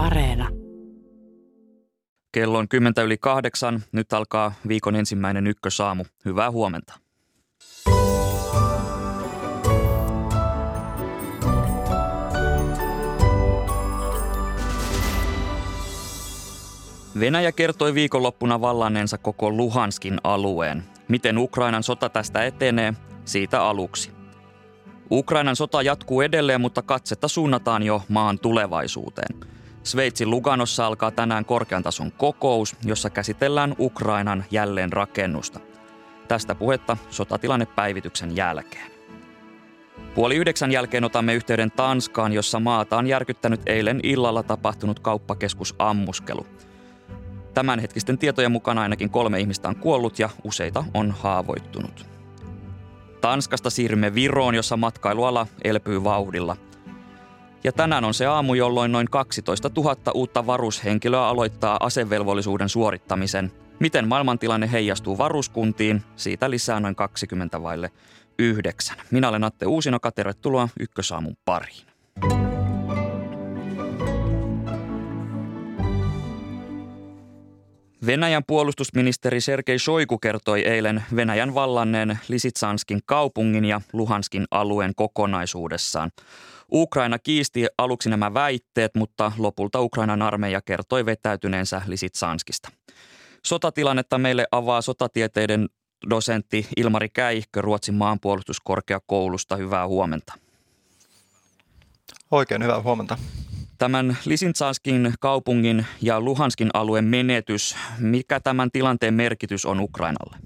Areena. Kello on kymmentä yli kahdeksan. Nyt alkaa viikon ensimmäinen ykkösaamu. Hyvää huomenta. Venäjä kertoi viikonloppuna vallanneensa koko Luhanskin alueen. Miten Ukrainan sota tästä etenee? Siitä aluksi. Ukrainan sota jatkuu edelleen, mutta katsetta suunnataan jo maan tulevaisuuteen. Sveitsin Luganossa alkaa tänään korkean tason kokous, jossa käsitellään Ukrainan jälleenrakennusta. Tästä puhetta sotatilannepäivityksen jälkeen. Puoli yhdeksän jälkeen otamme yhteyden Tanskaan, jossa maata on järkyttänyt eilen illalla tapahtunut kauppakeskus ammuskelu. Tämänhetkisten tietojen mukaan ainakin kolme ihmistä on kuollut ja useita on haavoittunut. Tanskasta siirrymme Viroon, jossa matkailuala elpyy vauhdilla. Ja tänään on se aamu, jolloin noin 12 000 uutta varushenkilöä aloittaa asevelvollisuuden suorittamisen. Miten maailmantilanne heijastuu varuskuntiin? Siitä lisää noin 20 vaille yhdeksän. Minä olen Atte Uusinoka, tervetuloa Ykkösaamun pariin. Venäjän puolustusministeri Sergei Shoigu kertoi eilen Venäjän vallanneen Lisitsanskin kaupungin ja Luhanskin alueen kokonaisuudessaan. Ukraina kiisti aluksi nämä väitteet, mutta lopulta Ukrainan armeija kertoi vetäytyneensä Lisitsanskista. Sotatilannetta meille avaa sotatieteiden dosentti Ilmari Käihkö Ruotsin maanpuolustuskorkeakoulusta. Hyvää huomenta. Oikein hyvää huomenta. Tämän Lisintsanskin kaupungin ja Luhanskin alueen menetys, mikä tämän tilanteen merkitys on Ukrainalle?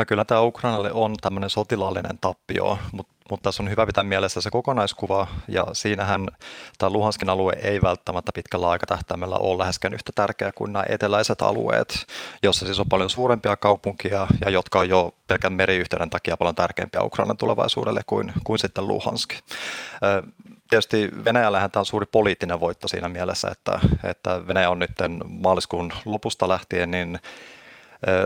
No kyllä tämä Ukrainalle on tämmöinen sotilaallinen tappio, mutta mutta tässä on hyvä pitää mielessä se kokonaiskuva, ja siinähän tämä Luhanskin alue ei välttämättä pitkällä aikatähtäimellä ole läheskään yhtä tärkeä kuin nämä eteläiset alueet, jossa siis on paljon suurempia kaupunkia, ja jotka on jo pelkän meriyhteyden takia paljon tärkeämpiä Ukrainan tulevaisuudelle kuin, kuin sitten Luhansk. Tietysti Venäjällähän tämä on suuri poliittinen voitto siinä mielessä, että, että Venäjä on nyt maaliskuun lopusta lähtien niin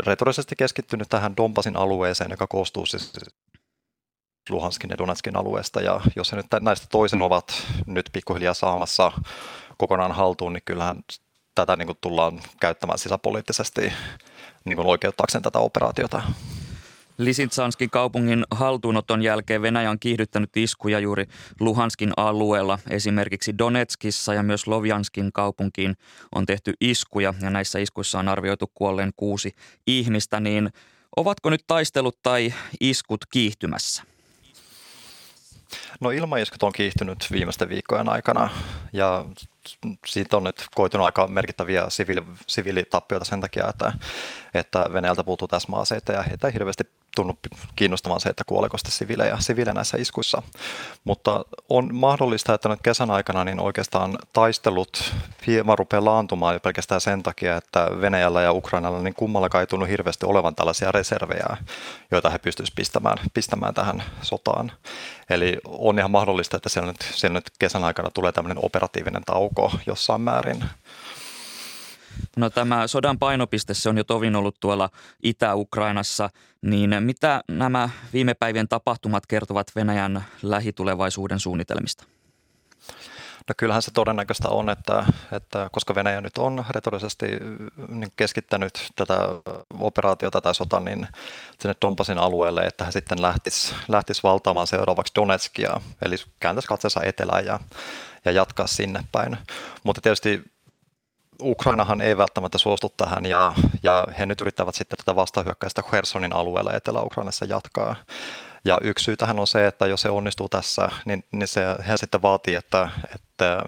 retorisesti keskittynyt tähän Donbasin alueeseen, joka koostuu siis Luhanskin ja Donetskin alueesta, ja jos he nyt näistä toisen ovat nyt pikkuhiljaa saamassa kokonaan haltuun, niin kyllähän tätä niin kuin tullaan käyttämään sisäpoliittisesti niin kuin oikeuttaakseen tätä operaatiota. Lisitsanskin kaupungin haltuunoton jälkeen Venäjä on kiihdyttänyt iskuja juuri Luhanskin alueella. Esimerkiksi Donetskissa ja myös Lovjanskin kaupunkiin on tehty iskuja ja näissä iskuissa on arvioitu kuolleen kuusi ihmistä. Niin ovatko nyt taistelut tai iskut kiihtymässä? No ilmaiskut on kiihtynyt viimeisten viikkojen aikana ja siitä on nyt koitunut aika merkittäviä siviili, siviilitappioita sen takia, että, että Venäjältä puuttuu täsmäaseita ja heitä ei hirveästi tunnu kiinnostamaan se, että kuoleeko sitten siviilejä, siviilejä näissä iskuissa. Mutta on mahdollista, että nyt kesän aikana niin oikeastaan taistelut hieman rupeaa laantumaan jo pelkästään sen takia, että Venäjällä ja Ukrainalla niin kummallakaan ei tunnu hirveästi olevan tällaisia reservejä, joita he pystyisivät pistämään, pistämään tähän sotaan. Eli on ihan mahdollista, että siellä nyt, siellä nyt kesän aikana tulee tämmöinen operatiivinen tauko jossain määrin. No tämä sodan painopiste, se on jo tovin ollut tuolla Itä-Ukrainassa, niin mitä nämä viime päivien tapahtumat kertovat Venäjän lähitulevaisuuden suunnitelmista? No kyllähän se todennäköistä on, että, että koska Venäjä nyt on retorisesti niin keskittänyt tätä operaatiota tai sota niin sinne Donbasin alueelle, että hän sitten lähtisi, lähtisi valtaamaan seuraavaksi Donetskia, eli kääntäisi katseensa etelään ja, ja jatkaa sinne päin. Mutta tietysti Ukrainahan ei välttämättä suostu tähän ja, ja he nyt yrittävät sitten tätä vastahyökkäystä Khersonin alueella Etelä-Ukrainassa jatkaa. Ja yksi syy tähän on se, että jos se onnistuu tässä, niin, niin se he sitten vaatii, että, että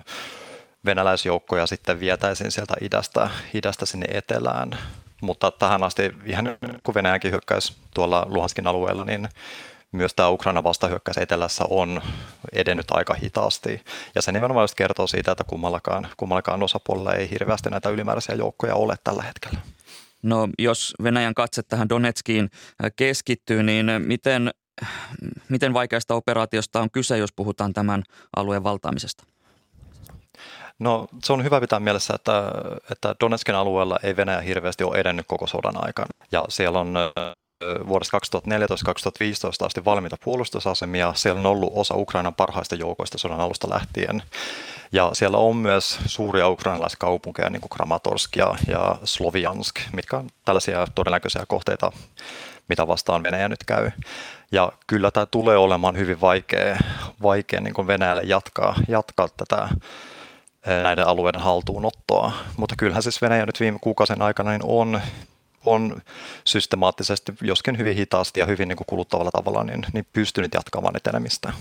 venäläisjoukkoja sitten vietäisiin sieltä idästä, idästä sinne etelään. Mutta tähän asti, ihan kun Venäjänkin hyökkäys tuolla Luhanskin alueella, niin myös tämä Ukraina vastahyökkäys etelässä on edennyt aika hitaasti. Ja se nimenomaan just kertoo siitä, että kummallakaan, kummallakaan osapuolella ei hirveästi näitä ylimääräisiä joukkoja ole tällä hetkellä. No jos Venäjän katse tähän Donetskiin keskittyy, niin miten, miten vaikeasta operaatiosta on kyse, jos puhutaan tämän alueen valtaamisesta? No se on hyvä pitää mielessä, että, että Donetskin alueella ei Venäjä hirveästi ole edennyt koko sodan aikana. Ja siellä on vuodesta 2014-2015 asti valmiita puolustusasemia. Siellä on ollut osa Ukrainan parhaista joukoista sodan alusta lähtien. Ja siellä on myös suuria ukrainalaiskaupunkeja, niin kuin Kramatorsk ja, ja Sloviansk, mitkä on tällaisia todennäköisiä kohteita, mitä vastaan Venäjä nyt käy. Ja kyllä tämä tulee olemaan hyvin vaikea, vaikea niin kuin Venäjälle jatkaa, jatkaa tätä näiden alueiden haltuunottoa. Mutta kyllähän siis Venäjä nyt viime kuukausien aikana niin on on systemaattisesti, joskin hyvin hitaasti ja hyvin niin kuin kuluttavalla tavalla, niin, niin pystynyt jatkamaan etenemistä.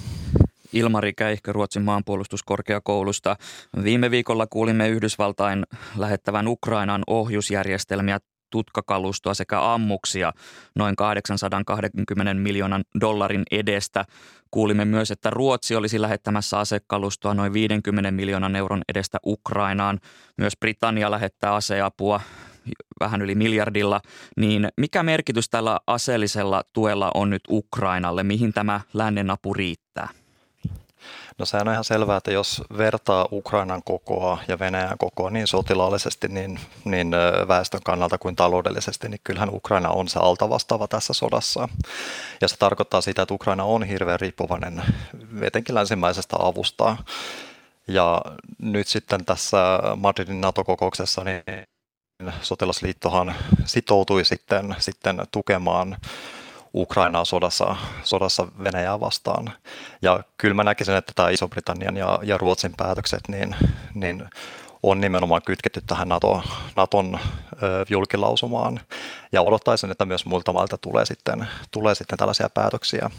Ilmari Käihkö Ruotsin maanpuolustuskorkeakoulusta. Viime viikolla kuulimme Yhdysvaltain lähettävän Ukrainan ohjusjärjestelmiä tutkakalustoa sekä ammuksia noin 820 miljoonan dollarin edestä. Kuulimme myös, että Ruotsi olisi lähettämässä asekalustoa noin 50 miljoonan euron edestä Ukrainaan. Myös Britannia lähettää aseapua vähän yli miljardilla, niin mikä merkitys tällä aseellisella tuella on nyt Ukrainalle? Mihin tämä lännen apu riittää? No sehän on ihan selvää, että jos vertaa Ukrainan kokoa ja Venäjän kokoa niin sotilaallisesti, niin, niin väestön kannalta kuin taloudellisesti, niin kyllähän Ukraina on se altavastaava tässä sodassa. Ja se tarkoittaa sitä, että Ukraina on hirveän riippuvainen etenkin länsimäisestä avusta. Ja nyt sitten tässä Madridin NATO-kokouksessa niin sotilasliittohan sitoutui sitten, sitten tukemaan Ukrainaa sodassa, sodassa Venäjää vastaan. Ja kyllä mä näkisin, että tämä Iso-Britannian ja, ja Ruotsin päätökset niin, niin on nimenomaan kytketty tähän NATO, Naton ö, julkilausumaan. Ja odottaisin, että myös muilta mailta tulee sitten, tulee sitten tällaisia päätöksiä.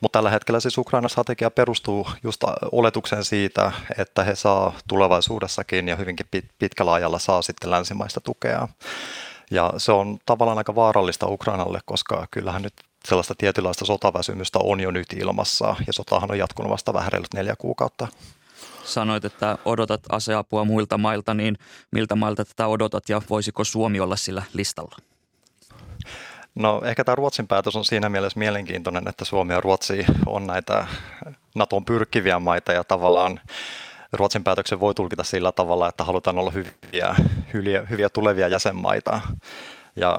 Mutta tällä hetkellä siis Ukrainan strategia perustuu just oletukseen siitä, että he saa tulevaisuudessakin ja hyvinkin pitkällä ajalla saa sitten länsimaista tukea. Ja se on tavallaan aika vaarallista Ukrainalle, koska kyllähän nyt sellaista tietynlaista sotaväsymystä on jo nyt ilmassa, ja sotahan on jatkunut vasta vähän reilut neljä kuukautta. Sanoit, että odotat aseapua muilta mailta, niin miltä mailta tätä odotat ja voisiko Suomi olla sillä listalla? No ehkä tämä Ruotsin päätös on siinä mielessä mielenkiintoinen, että Suomi ja Ruotsi on näitä NATOn pyrkiviä maita ja tavallaan Ruotsin päätöksen voi tulkita sillä tavalla, että halutaan olla hyviä, hyviä, hyviä tulevia jäsenmaita. Ja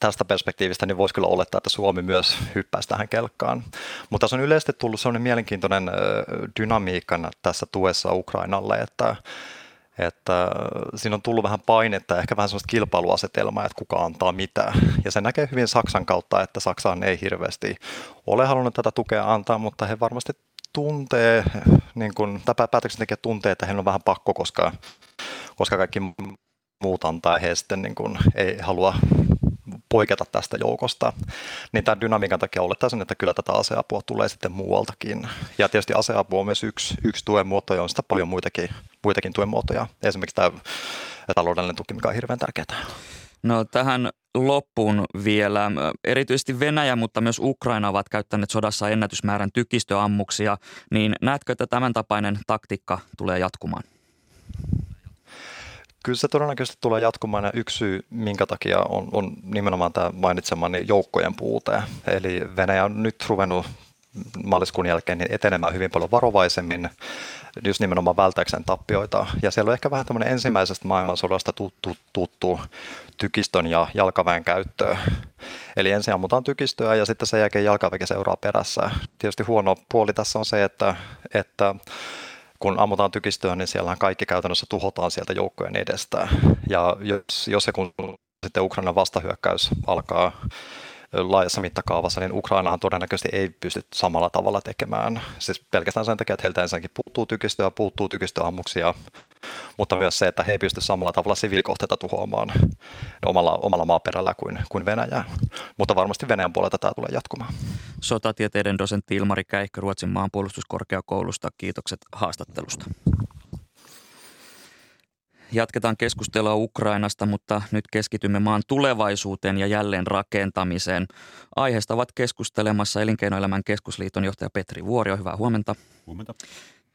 tästä perspektiivistä niin voisi kyllä olettaa, että Suomi myös hyppäisi tähän kelkkaan. Mutta tässä on yleisesti tullut sellainen mielenkiintoinen dynamiikka tässä tuessa Ukrainalle, että että siinä on tullut vähän painetta, ehkä vähän sellaista kilpailuasetelmaa, että kuka antaa mitä. Ja se näkee hyvin Saksan kautta, että Saksaan ei hirveästi ole halunnut tätä tukea antaa, mutta he varmasti tuntee, niin kuin, tai päätöksentekijät tuntee, että heillä on vähän pakko, koska, koska kaikki muut antaa, he sitten niin kuin, ei halua poiketa tästä joukosta, niin tämän dynamiikan takia olettaisin, että kyllä tätä aseapua tulee sitten muualtakin. Ja tietysti aseapu on myös yksi, yksi tuen muoto, ja on sitä paljon muitakin, muitakin tuen muotoja. Esimerkiksi tämä taloudellinen tuki, mikä on hirveän tärkeää. No tähän loppuun vielä. Erityisesti Venäjä, mutta myös Ukraina ovat käyttäneet sodassa ennätysmäärän tykistöammuksia. Niin näetkö, että tämän tapainen taktiikka tulee jatkumaan? Kyllä se todennäköisesti tulee jatkumaan ja yksi syy, minkä takia on, on nimenomaan tämä mainitsemani joukkojen puute. Eli Venäjä on nyt ruvennut maaliskuun jälkeen niin etenemään hyvin paljon varovaisemmin, just nimenomaan välttääkseen tappioita. Ja siellä on ehkä vähän tämmöinen ensimmäisestä maailmansodasta tuttu, tuttu tykistön ja jalkaväen käyttö. Eli ensin ammutaan tykistöä ja sitten sen jälkeen jalkaväki seuraa perässä. Tietysti huono puoli tässä on se, että, että kun ammutaan tykistöä, niin siellähän kaikki käytännössä tuhotaan sieltä joukkojen edestä. Ja jos, jos ja kun sitten Ukrainan vastahyökkäys alkaa laajassa mittakaavassa, niin Ukrainahan todennäköisesti ei pysty samalla tavalla tekemään. Siis pelkästään sen takia, että heiltä ensinnäkin puuttuu tykistöä, puuttuu tykistöammuksia, mutta myös se, että he ei pysty samalla tavalla siviilikohteita tuhoamaan omalla, omalla maaperällä kuin, kuin Venäjä. Mutta varmasti Venäjän puolelta tämä tulee jatkumaan. Sotatieteiden dosentti Ilmari Käihkö Ruotsin maanpuolustuskorkeakoulusta. Kiitokset haastattelusta. Jatketaan keskustelua Ukrainasta, mutta nyt keskitymme maan tulevaisuuteen ja jälleen rakentamiseen. Aiheesta ovat keskustelemassa Elinkeinoelämän keskusliiton johtaja Petri Vuorio. Hyvää huomenta. Huomenta.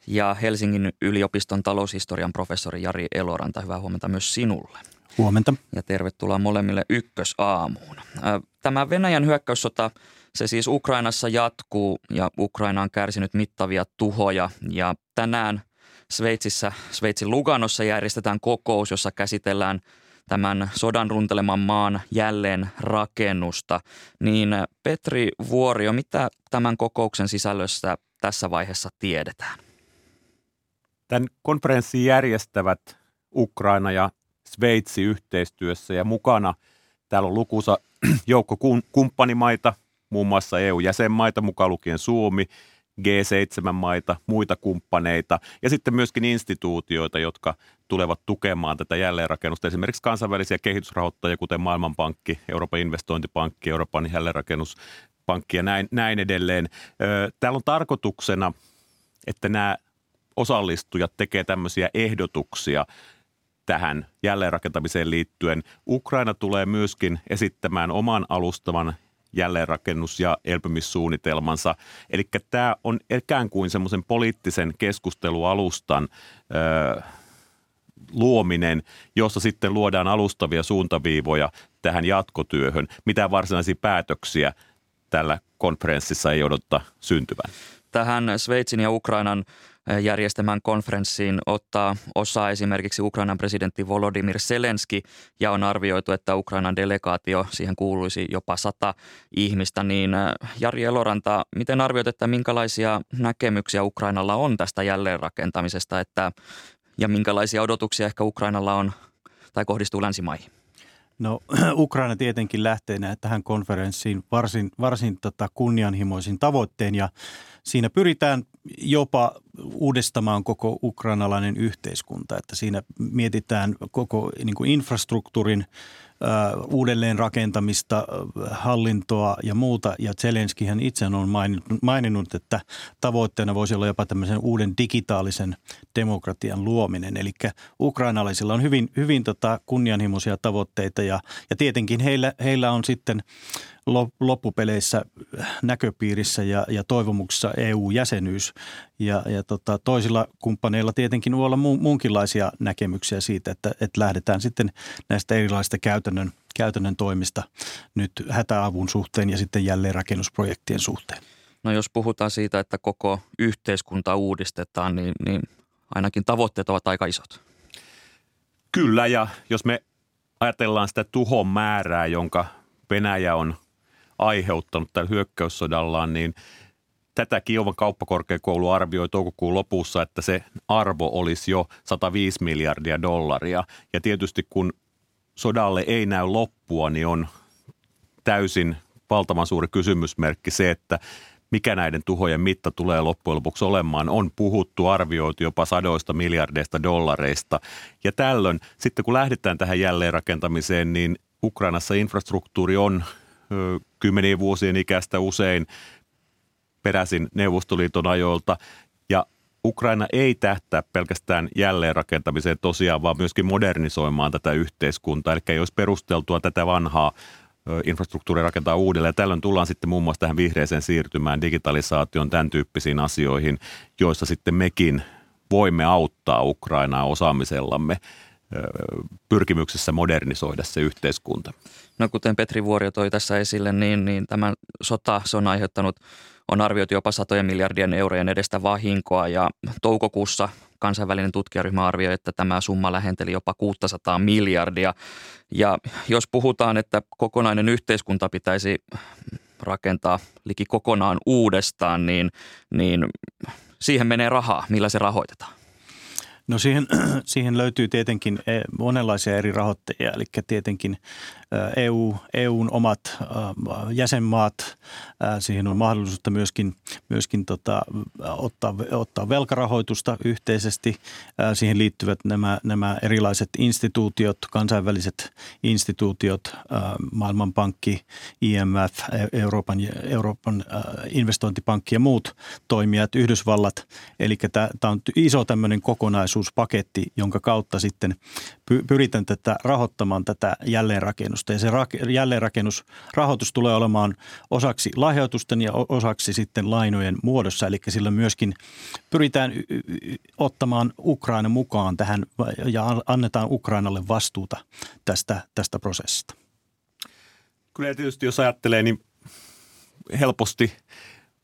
Ja Helsingin yliopiston taloushistorian professori Jari Eloranta. Hyvää huomenta myös sinulle. Huomenta. Ja tervetuloa molemmille ykkösaamuun. Tämä Venäjän hyökkäyssota, se siis Ukrainassa jatkuu ja Ukraina on kärsinyt mittavia tuhoja. Ja tänään Sveitsissä, Sveitsin Luganossa järjestetään kokous, jossa käsitellään tämän sodan runteleman maan jälleen rakennusta. Niin Petri Vuorio, mitä tämän kokouksen sisällössä tässä vaiheessa tiedetään? Tämän konferenssin järjestävät Ukraina ja Sveitsi yhteistyössä ja mukana täällä on lukuisa joukko kumppanimaita, muun muassa EU-jäsenmaita, mukaan lukien Suomi, G7-maita, muita kumppaneita ja sitten myöskin instituutioita, jotka tulevat tukemaan tätä jälleenrakennusta. Esimerkiksi kansainvälisiä kehitysrahoittajia, kuten Maailmanpankki, Euroopan investointipankki, Euroopan jälleenrakennuspankki ja näin, näin edelleen. Täällä on tarkoituksena, että nämä osallistujat tekee tämmöisiä ehdotuksia tähän jälleenrakentamiseen liittyen. Ukraina tulee myöskin esittämään oman alustavan jälleenrakennus- ja elpymissuunnitelmansa. Eli tämä on ikään kuin semmoisen poliittisen keskustelualustan ö, luominen, jossa sitten luodaan alustavia suuntaviivoja tähän jatkotyöhön. Mitä varsinaisia päätöksiä tällä konferenssissa ei odottaa syntyvän? Tähän Sveitsin ja Ukrainan järjestämään konferenssiin ottaa osaa esimerkiksi Ukrainan presidentti Volodymyr Zelenski ja on arvioitu, että Ukrainan delegaatio, siihen kuuluisi jopa sata ihmistä. Niin Jari Eloranta, miten arvioit, että minkälaisia näkemyksiä Ukrainalla on tästä jälleenrakentamisesta että, ja minkälaisia odotuksia ehkä Ukrainalla on tai kohdistuu länsimaihin? No Ukraina tietenkin lähtee tähän konferenssiin varsin, varsin tota kunnianhimoisin tavoitteen ja siinä pyritään jopa uudistamaan koko ukrainalainen yhteiskunta, että siinä mietitään koko niin kuin infrastruktuurin uudelleen rakentamista, hallintoa ja muuta. Ja Zelenskihän itse on maininnut, että tavoitteena voisi olla jopa tämmöisen uuden digitaalisen demokratian luominen. Eli ukrainalaisilla on hyvin, hyvin tota kunnianhimoisia tavoitteita ja, ja tietenkin heillä, heillä on sitten loppupeleissä näköpiirissä ja, ja toivomuksessa EU-jäsenyys. Ja, ja tota, toisilla kumppaneilla tietenkin voi olla mu, muunkinlaisia näkemyksiä siitä, että, että lähdetään sitten näistä erilaisista käytännön, käytännön toimista nyt hätäavun suhteen ja sitten jälleen rakennusprojektien suhteen. No jos puhutaan siitä, että koko yhteiskunta uudistetaan, niin, niin ainakin tavoitteet ovat aika isot. Kyllä ja jos me ajatellaan sitä tuhon määrää, jonka Venäjä on aiheuttanut tällä hyökkäyssodallaan, niin tätä Kiovan kauppakorkeakoulu arvioi toukokuun lopussa, että se arvo olisi jo 105 miljardia dollaria. Ja tietysti kun sodalle ei näy loppua, niin on täysin valtavan suuri kysymysmerkki se, että mikä näiden tuhojen mitta tulee loppujen lopuksi olemaan. On puhuttu, arvioitu jopa sadoista miljardeista dollareista. Ja tällöin, sitten kun lähdetään tähän jälleenrakentamiseen, niin Ukrainassa infrastruktuuri on kymmenien vuosien ikäistä usein peräisin Neuvostoliiton ajoilta. Ja Ukraina ei tähtää pelkästään jälleenrakentamiseen tosiaan, vaan myöskin modernisoimaan tätä yhteiskuntaa. Eli ei olisi perusteltua tätä vanhaa infrastruktuuria rakentaa uudelleen. Tällöin tullaan sitten muun muassa tähän vihreiseen siirtymään, digitalisaation, tämän tyyppisiin asioihin, joissa sitten mekin voimme auttaa Ukrainaa osaamisellamme pyrkimyksessä modernisoida se yhteiskunta. No kuten Petri Vuorio toi tässä esille, niin, niin tämä sota se on aiheuttanut, on arvioitu jopa satojen miljardien eurojen edestä vahinkoa ja toukokuussa kansainvälinen tutkijaryhmä arvioi, että tämä summa lähenteli jopa 600 miljardia. Ja jos puhutaan, että kokonainen yhteiskunta pitäisi rakentaa liki kokonaan uudestaan, niin, niin siihen menee rahaa. Millä se rahoitetaan? No siihen, siihen löytyy tietenkin eh, monenlaisia eri rahoittajia, eli tietenkin EU, EUn omat jäsenmaat. Siihen on mahdollisuutta myöskin, myöskin tota, ottaa, ottaa velkarahoitusta yhteisesti. Siihen liittyvät nämä, nämä erilaiset instituutiot, kansainväliset instituutiot, Maailmanpankki, IMF, e, Euroopan, Euroopan investointipankki ja muut toimijat, Yhdysvallat. Eli tämä on iso tämmöinen kokonaisuuspaketti, jonka kautta sitten pyritään tätä rahoittamaan tätä jälleenrakennusta. Ja se jälleenrakennusrahoitus tulee olemaan osaksi lahjoitusten ja osaksi sitten lainojen muodossa. Eli sillä myöskin pyritään ottamaan Ukraina mukaan tähän ja annetaan Ukrainalle vastuuta tästä, tästä prosessista. Kyllä tietysti jos ajattelee, niin helposti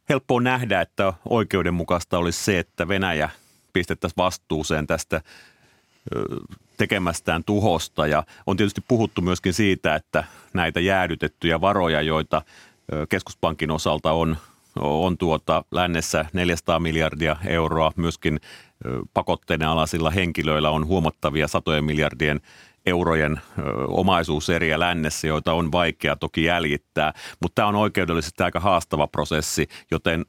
helppoa nähdä, että oikeudenmukaista olisi se, että Venäjä pistettäisiin vastuuseen tästä tekemästään tuhosta. Ja on tietysti puhuttu myöskin siitä, että näitä jäädytettyjä varoja, joita keskuspankin osalta on, on tuota lännessä 400 miljardia euroa, myöskin pakotteiden alasilla henkilöillä on huomattavia satojen miljardien eurojen omaisuuseriä lännessä, joita on vaikea toki jäljittää, mutta tämä on oikeudellisesti aika haastava prosessi, joten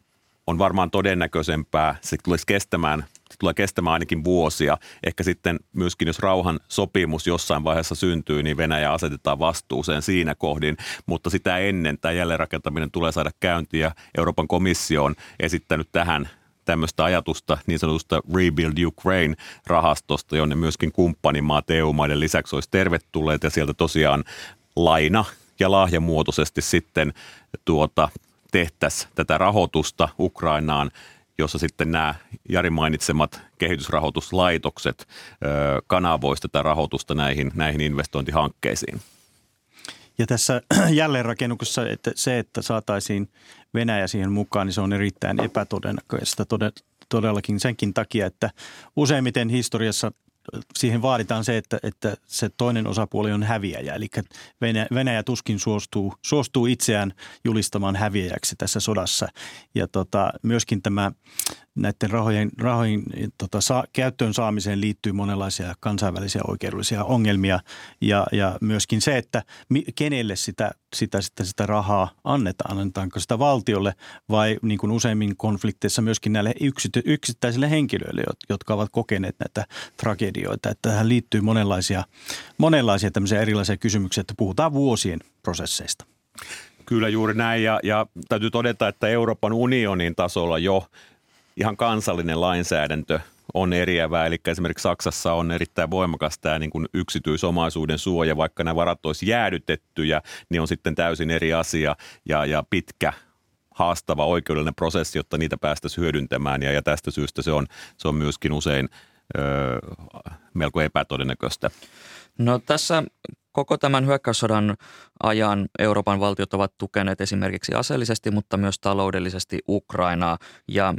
on varmaan todennäköisempää, se tulisi kestämään se tulee kestämään ainakin vuosia. Ehkä sitten myöskin, jos rauhan sopimus jossain vaiheessa syntyy, niin Venäjä asetetaan vastuuseen siinä kohdin. Mutta sitä ennen tämä jälleenrakentaminen tulee saada käyntiin ja Euroopan komissio on esittänyt tähän tämmöistä ajatusta niin sanotusta Rebuild Ukraine-rahastosta, jonne myöskin kumppanimaat EU-maiden lisäksi olisi tervetulleet ja sieltä tosiaan laina ja lahjamuotoisesti sitten tuota, tehtäisiin tätä rahoitusta Ukrainaan, jossa sitten nämä Jari mainitsemat kehitysrahoituslaitokset kanavoisivat tätä rahoitusta näihin, näihin investointihankkeisiin. Ja tässä jälleenrakennuksessa että se, että saataisiin Venäjä siihen mukaan, niin se on erittäin epätodennäköistä todellakin senkin takia, että useimmiten historiassa siihen vaaditaan se, että, että se toinen osapuoli on häviäjä. Eli Venäjä, Venäjä tuskin suostuu, suostuu itseään julistamaan häviäjäksi tässä sodassa. Ja tota, myöskin tämä näiden rahojen, rahojen tota, sa, käyttöön saamiseen liittyy monenlaisia kansainvälisiä oikeudellisia ongelmia ja, ja myöskin se, että mi, kenelle sitä, sitä, sitä, sitä rahaa annetaan. Annetaanko sitä valtiolle vai niin kuin useimmin konflikteissa myöskin näille yksity, yksittäisille henkilöille, jotka ovat kokeneet näitä tragedioita. Että tähän liittyy monenlaisia, monenlaisia tämmöisiä erilaisia kysymyksiä, että puhutaan vuosien prosesseista. Kyllä juuri näin ja, ja täytyy todeta, että Euroopan unionin tasolla jo – ihan kansallinen lainsäädäntö on eriävää. Eli esimerkiksi Saksassa on erittäin voimakas tämä niin kuin yksityisomaisuuden suoja, vaikka nämä varat olisi jäädytettyjä, niin on sitten täysin eri asia ja, ja pitkä haastava oikeudellinen prosessi, jotta niitä päästäisiin hyödyntämään ja, ja tästä syystä se on, se on myöskin usein ö, melko epätodennäköistä. No tässä koko tämän hyökkäyssodan ajan Euroopan valtiot ovat tukeneet esimerkiksi aseellisesti, mutta myös taloudellisesti Ukrainaa ja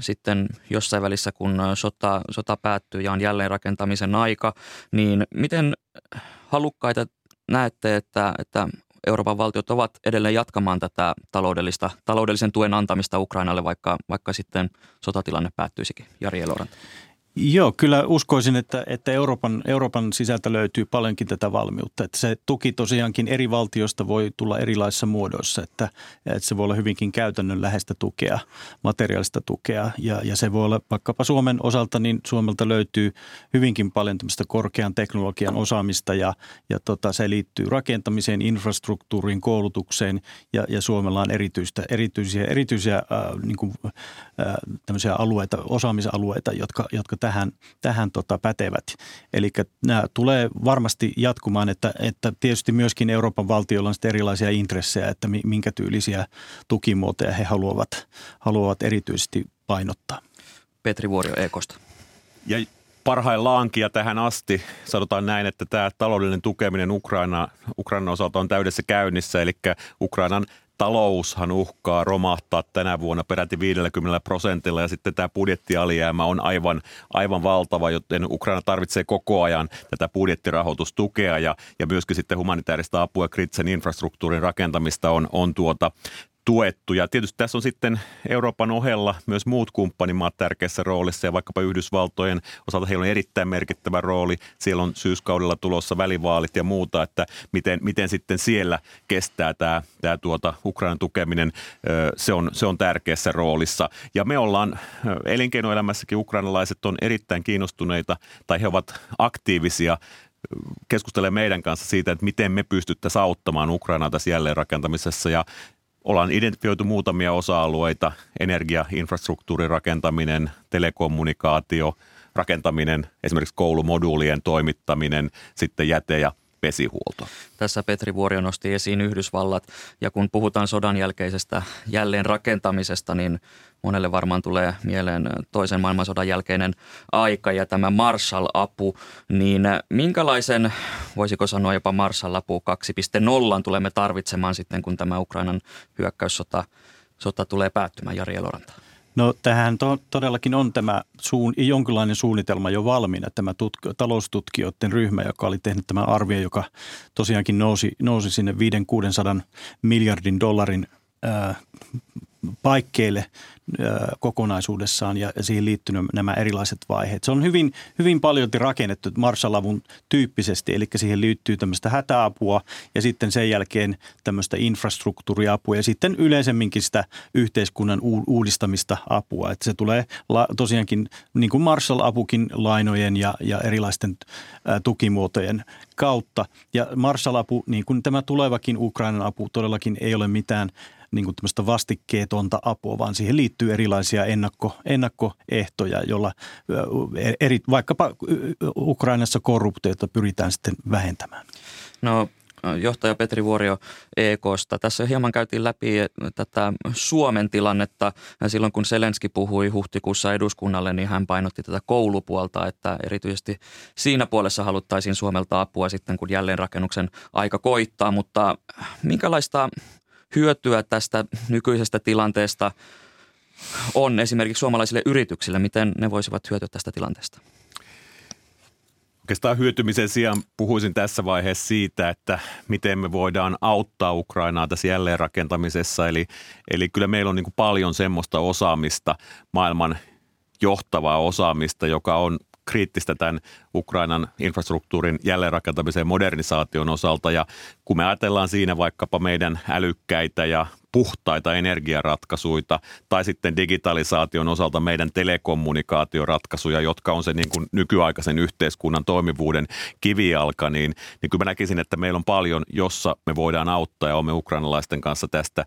sitten jossain välissä, kun sota, sota päättyy ja on jälleen rakentamisen aika, niin miten halukkaita näette, että, että Euroopan valtiot ovat edelleen jatkamaan tätä taloudellista, taloudellisen tuen antamista Ukrainalle, vaikka, vaikka sitten sotatilanne päättyisikin? Jari Eloranta. Joo, kyllä uskoisin, että, että Euroopan, Euroopan sisältä löytyy paljonkin tätä valmiutta. Että se tuki tosiaankin eri valtioista voi tulla erilaisissa muodoissa, että, että se voi olla hyvinkin käytännön läheistä tukea, materiaalista tukea. Ja, ja se voi olla vaikkapa Suomen osalta, niin Suomelta löytyy hyvinkin paljon tämmöistä korkean teknologian osaamista ja, ja tota, se liittyy rakentamiseen, infrastruktuuriin, koulutukseen ja, ja Suomella on erityistä, erityisiä, erityisiä äh, niin kuin, äh, alueita, osaamisalueita, jotka, jotka tähän, tähän tota pätevät. Eli nämä tulee varmasti jatkumaan, että, että tietysti myöskin Euroopan valtioilla on erilaisia intressejä, että minkä tyylisiä tukimuotoja he haluavat, haluavat erityisesti painottaa. Petri Vuorio Ekosta. Ja parhaillaankin ja tähän asti sanotaan näin, että tämä taloudellinen tukeminen Ukraina, Ukrainan osalta on täydessä käynnissä, eli Ukrainan taloushan uhkaa romahtaa tänä vuonna peräti 50 prosentilla ja sitten tämä budjettialijäämä on aivan, aivan valtava, joten Ukraina tarvitsee koko ajan tätä budjettirahoitustukea ja, ja myöskin sitten humanitaarista apua ja kriittisen infrastruktuurin rakentamista on, on tuota, tuettu. Ja tietysti tässä on sitten Euroopan ohella myös muut kumppanimaat tärkeässä roolissa ja vaikkapa Yhdysvaltojen osalta heillä on erittäin merkittävä rooli. Siellä on syyskaudella tulossa välivaalit ja muuta, että miten, miten sitten siellä kestää tämä, tämä tuota Ukrainan tukeminen. Se on, se on tärkeässä roolissa. Ja me ollaan elinkeinoelämässäkin ukrainalaiset on erittäin kiinnostuneita tai he ovat aktiivisia keskustelee meidän kanssa siitä, että miten me pystyttäisiin auttamaan Ukrainaa tässä jälleenrakentamisessa. Ja ollaan identifioitu muutamia osa-alueita, energia, infrastruktuurin rakentaminen, telekommunikaatio, rakentaminen, esimerkiksi koulumoduulien toimittaminen, sitten jäte- ja vesihuolto. Tässä Petri Vuorio nosti esiin Yhdysvallat ja kun puhutaan sodan jälkeisestä jälleen rakentamisesta, niin monelle varmaan tulee mieleen toisen maailmansodan jälkeinen aika ja tämä Marshall-apu, niin minkälaisen, voisiko sanoa jopa Marshall-apu 2.0 tulemme tarvitsemaan sitten, kun tämä Ukrainan hyökkäyssota sota tulee päättymään, Jari Eloranta? No tähän to, todellakin on tämä suun, jonkinlainen suunnitelma jo valmiina, tämä tutk, taloustutkijoiden ryhmä, joka oli tehnyt tämän arvio, joka tosiaankin nousi, nousi sinne 500-600 miljardin dollarin ää, paikkeille kokonaisuudessaan ja siihen liittynyt nämä erilaiset vaiheet. Se on hyvin, hyvin paljon rakennettu Marshall-avun tyyppisesti, eli siihen liittyy tämmöistä hätäapua ja sitten sen jälkeen tämmöistä infrastruktuuriapua ja sitten yleisemminkin sitä yhteiskunnan uudistamista apua. Että se tulee tosiaankin niin kuin Marshall-apukin lainojen ja, ja erilaisten tukimuotojen kautta. Ja Marshall-apu, niin kuin tämä tulevakin Ukrainan apu, todellakin ei ole mitään niin kuin tämmöistä vastikkeetonta apua, vaan siihen liittyy erilaisia ennakko, ennakkoehtoja, joilla eri, vaikkapa Ukrainassa korruptiota pyritään sitten vähentämään. No johtaja Petri Vuorio EKsta. Tässä hieman käytiin läpi tätä Suomen tilannetta. Silloin kun Selenski puhui huhtikuussa eduskunnalle, niin hän painotti tätä koulupuolta, että erityisesti siinä puolessa haluttaisiin Suomelta apua sitten, kun jälleenrakennuksen aika koittaa. Mutta minkälaista hyötyä tästä nykyisestä tilanteesta on esimerkiksi suomalaisille yrityksille? Miten ne voisivat hyötyä tästä tilanteesta? Oikeastaan hyötymisen sijaan puhuisin tässä vaiheessa siitä, että miten me voidaan auttaa Ukrainaa tässä jälleenrakentamisessa. Eli, eli kyllä meillä on niin paljon semmoista osaamista, maailman johtavaa osaamista, joka on kriittistä tämän Ukrainan infrastruktuurin jälleenrakentamisen ja modernisaation osalta. Ja kun me ajatellaan siinä vaikkapa meidän älykkäitä ja puhtaita energiaratkaisuja tai sitten digitalisaation osalta meidän telekommunikaatioratkaisuja, jotka on se niin kuin nykyaikaisen yhteiskunnan toimivuuden kivijalka, niin, niin kyllä mä näkisin, että meillä on paljon, jossa me voidaan auttaa ja olemme ukrainalaisten kanssa tästä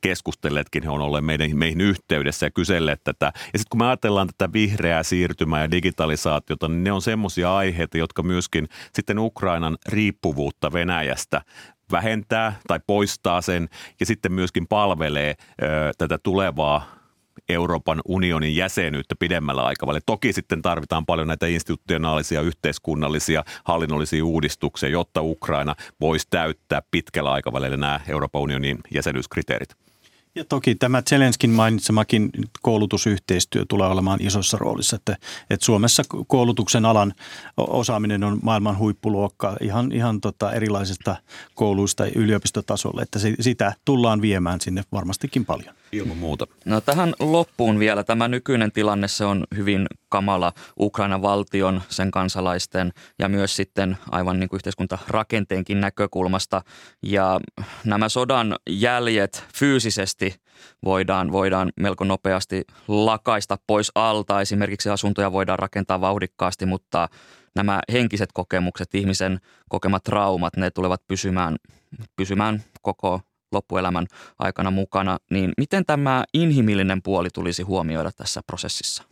keskustelleetkin, he on olleet meidän, meihin yhteydessä ja kyselleet tätä. Ja sitten kun me ajatellaan tätä vihreää siirtymää ja digitalisaatiota, niin ne on semmoisia aiheita, jotka myöskin sitten Ukrainan riippuvuutta Venäjästä vähentää tai poistaa sen ja sitten myöskin palvelee ö, tätä tulevaa Euroopan unionin jäsenyyttä pidemmällä aikavälillä. Toki sitten tarvitaan paljon näitä institutionaalisia, yhteiskunnallisia, hallinnollisia uudistuksia, jotta Ukraina voisi täyttää pitkällä aikavälillä nämä Euroopan unionin jäsenyyskriteerit. Ja toki tämä Zelenskin mainitsemakin koulutusyhteistyö tulee olemaan isossa roolissa, että, että Suomessa koulutuksen alan osaaminen on maailman huippuluokka ihan, ihan tota erilaisista kouluista yliopistotasolle, että sitä tullaan viemään sinne varmastikin paljon. Ilman muuta. No tähän loppuun vielä. Tämä nykyinen tilanne se on hyvin kamala Ukrainan valtion, sen kansalaisten ja myös sitten aivan niin kuin yhteiskuntarakenteenkin näkökulmasta. Ja nämä sodan jäljet fyysisesti voidaan, voidaan melko nopeasti lakaista pois alta. Esimerkiksi asuntoja voidaan rakentaa vauhdikkaasti, mutta nämä henkiset kokemukset, ihmisen kokemat traumat, ne tulevat pysymään, pysymään koko loppuelämän aikana mukana, niin miten tämä inhimillinen puoli tulisi huomioida tässä prosessissa?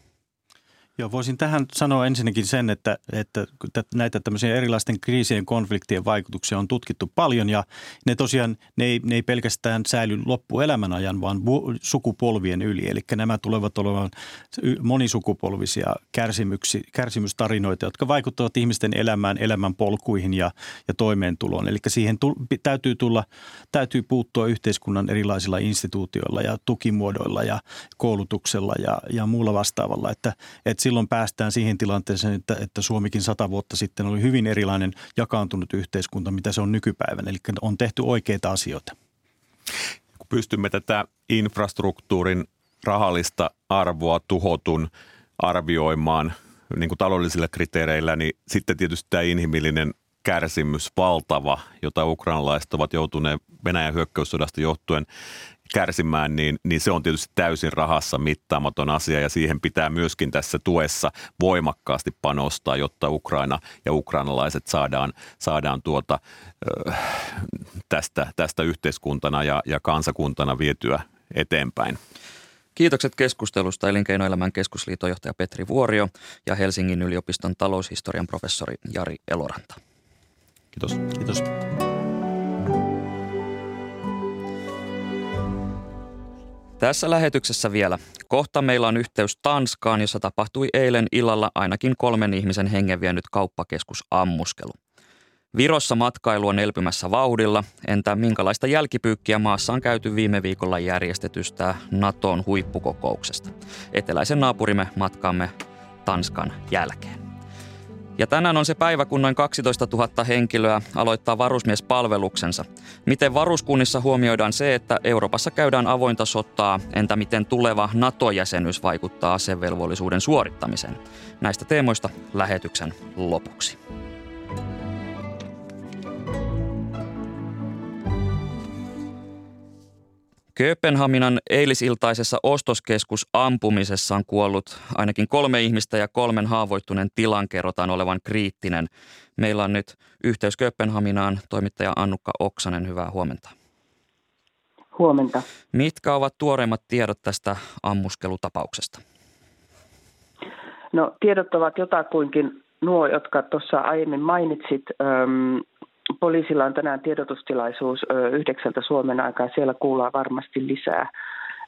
Joo, voisin tähän sanoa ensinnäkin sen, että, että näitä tämmöisiä erilaisten kriisien konfliktien vaikutuksia on tutkittu paljon ja ne tosiaan, ne ei, ne ei pelkästään säily loppuelämän ajan, vaan sukupolvien yli. Eli nämä tulevat olemaan monisukupolvisia kärsimyksi, kärsimystarinoita, jotka vaikuttavat ihmisten elämään, elämän polkuihin ja, ja toimeentuloon. Eli siihen tu, täytyy, tulla, täytyy puuttua yhteiskunnan erilaisilla instituutioilla ja tukimuodoilla ja koulutuksella ja, ja muulla vastaavalla, että, että silloin päästään siihen tilanteeseen, että, että Suomikin sata vuotta sitten oli hyvin erilainen jakaantunut yhteiskunta, mitä se on nykypäivänä. Eli on tehty oikeita asioita. Kun pystymme tätä infrastruktuurin rahallista arvoa tuhotun arvioimaan niin kuin taloudellisilla kriteereillä, niin sitten tietysti tämä inhimillinen kärsimys valtava, jota ukrainalaiset ovat joutuneet Venäjän hyökkäyssodasta johtuen kärsimään, niin, niin se on tietysti täysin rahassa mittaamaton asia ja siihen pitää myöskin tässä tuessa voimakkaasti panostaa, jotta Ukraina ja ukrainalaiset saadaan, saadaan tuota, tästä, tästä yhteiskuntana ja, ja kansakuntana vietyä eteenpäin. Kiitokset keskustelusta Elinkeinoelämän keskusliiton johtaja Petri Vuorio ja Helsingin yliopiston taloushistorian professori Jari Eloranta. Kiitos. Kiitos. Tässä lähetyksessä vielä. Kohta meillä on yhteys Tanskaan, jossa tapahtui eilen illalla ainakin kolmen ihmisen hengen vienyt kauppakeskus ammuskelu. Virossa matkailu on elpymässä vauhdilla. Entä minkälaista jälkipyykkiä maassa on käyty viime viikolla järjestetystä Naton huippukokouksesta? Eteläisen naapurimme matkaamme Tanskan jälkeen. Ja tänään on se päivä, kun noin 12 000 henkilöä aloittaa varusmiespalveluksensa. Miten varuskunnissa huomioidaan se, että Euroopassa käydään avointa sotaa, entä miten tuleva NATO-jäsenyys vaikuttaa asevelvollisuuden suorittamiseen? Näistä teemoista lähetyksen lopuksi. Kööpenhaminan eilisiltaisessa ostoskeskus ampumisessa on kuollut ainakin kolme ihmistä ja kolmen haavoittuneen tilan kerrotaan olevan kriittinen. Meillä on nyt yhteys Kööpenhaminaan toimittaja Annukka Oksanen. Hyvää huomenta. Huomenta. Mitkä ovat tuoreimmat tiedot tästä ammuskelutapauksesta? No tiedot ovat jotakuinkin nuo, jotka tuossa aiemmin mainitsit poliisilla on tänään tiedotustilaisuus yhdeksältä Suomen aikaa. Siellä kuullaan varmasti lisää.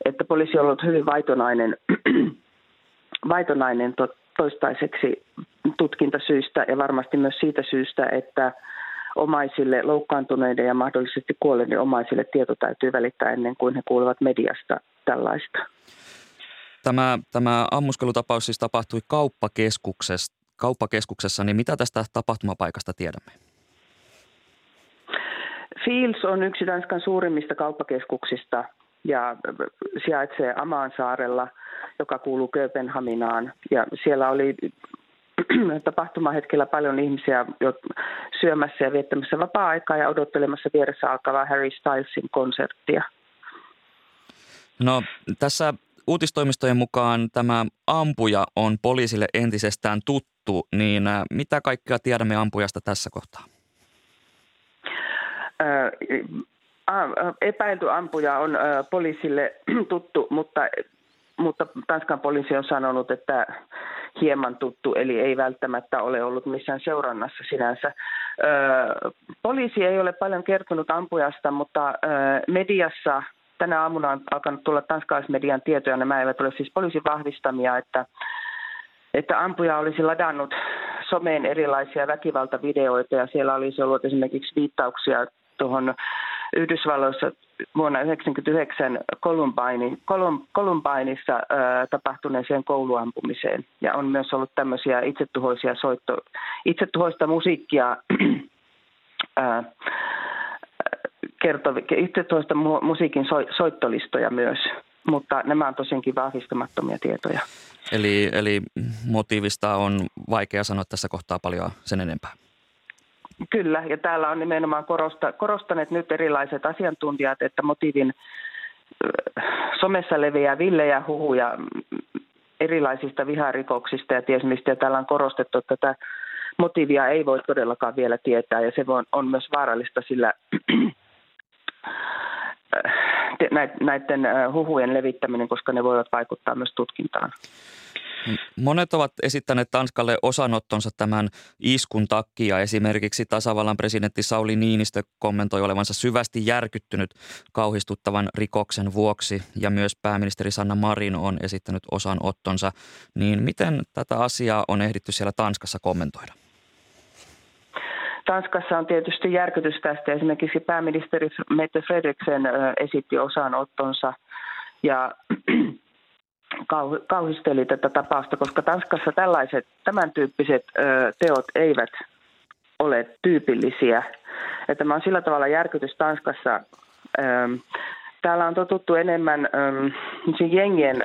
Että poliisi on ollut hyvin vaitonainen, vaitonainen to, toistaiseksi tutkintasyistä ja varmasti myös siitä syystä, että omaisille loukkaantuneiden ja mahdollisesti kuolleiden omaisille tieto täytyy välittää ennen kuin he kuulevat mediasta tällaista. Tämä, tämä ammuskelutapaus siis tapahtui kauppakeskuksessa, kauppakeskuksessa, niin mitä tästä tapahtumapaikasta tiedämme? Fields on yksi Tanskan suurimmista kauppakeskuksista ja sijaitsee Amaansaarella, joka kuuluu Kööpenhaminaan. Ja siellä oli tapahtumahetkellä paljon ihmisiä jo syömässä ja viettämässä vapaa-aikaa ja odottelemassa vieressä alkavaa Harry Stylesin konserttia. No tässä uutistoimistojen mukaan tämä ampuja on poliisille entisestään tuttu, niin äh, mitä kaikkea tiedämme ampujasta tässä kohtaa? Epäilty ampuja on poliisille tuttu, mutta, mutta Tanskan poliisi on sanonut, että hieman tuttu, eli ei välttämättä ole ollut missään seurannassa sinänsä. Poliisi ei ole paljon kertonut ampujasta, mutta mediassa tänä aamuna on alkanut tulla tanskalaismedian tietoja, nämä eivät ole siis poliisin vahvistamia, että, että ampuja olisi ladannut someen erilaisia väkivaltavideoita ja siellä olisi ollut esimerkiksi viittauksia tuohon Yhdysvalloissa vuonna 1999 Columbine, Columbineissa äh, tapahtuneeseen kouluampumiseen. Ja on myös ollut tämmöisiä itsetuhoisia soitto, itsetuhoista musiikkia äh, itsetuhoista mu- musiikin so, soittolistoja myös. Mutta nämä on tosiaankin vahvistamattomia tietoja. Eli, eli motiivista on vaikea sanoa tässä kohtaa paljon sen enempää. Kyllä, ja täällä on nimenomaan korosta, korostaneet nyt erilaiset asiantuntijat, että motiivin somessa leviää villejä huhuja erilaisista viharikoksista ja ties mistä. Ja täällä on korostettu, että tätä motiivia ei voi todellakaan vielä tietää ja se on myös vaarallista, sillä näiden huhujen levittäminen, koska ne voivat vaikuttaa myös tutkintaan. Monet ovat esittäneet Tanskalle osanottonsa tämän iskun takia. Esimerkiksi tasavallan presidentti Sauli Niinistö kommentoi olevansa syvästi järkyttynyt kauhistuttavan rikoksen vuoksi ja myös pääministeri Sanna Marin on esittänyt osanottonsa. Niin miten tätä asiaa on ehditty siellä Tanskassa kommentoida? Tanskassa on tietysti järkytys tästä. Esimerkiksi pääministeri Mette Fredriksen esitti osanottonsa ja kauhisteli tätä tapausta, koska Tanskassa tällaiset, tämän tyyppiset teot eivät ole tyypillisiä. Että tämä on sillä tavalla järkytys Tanskassa. Täällä on totuttu enemmän ö, jengien,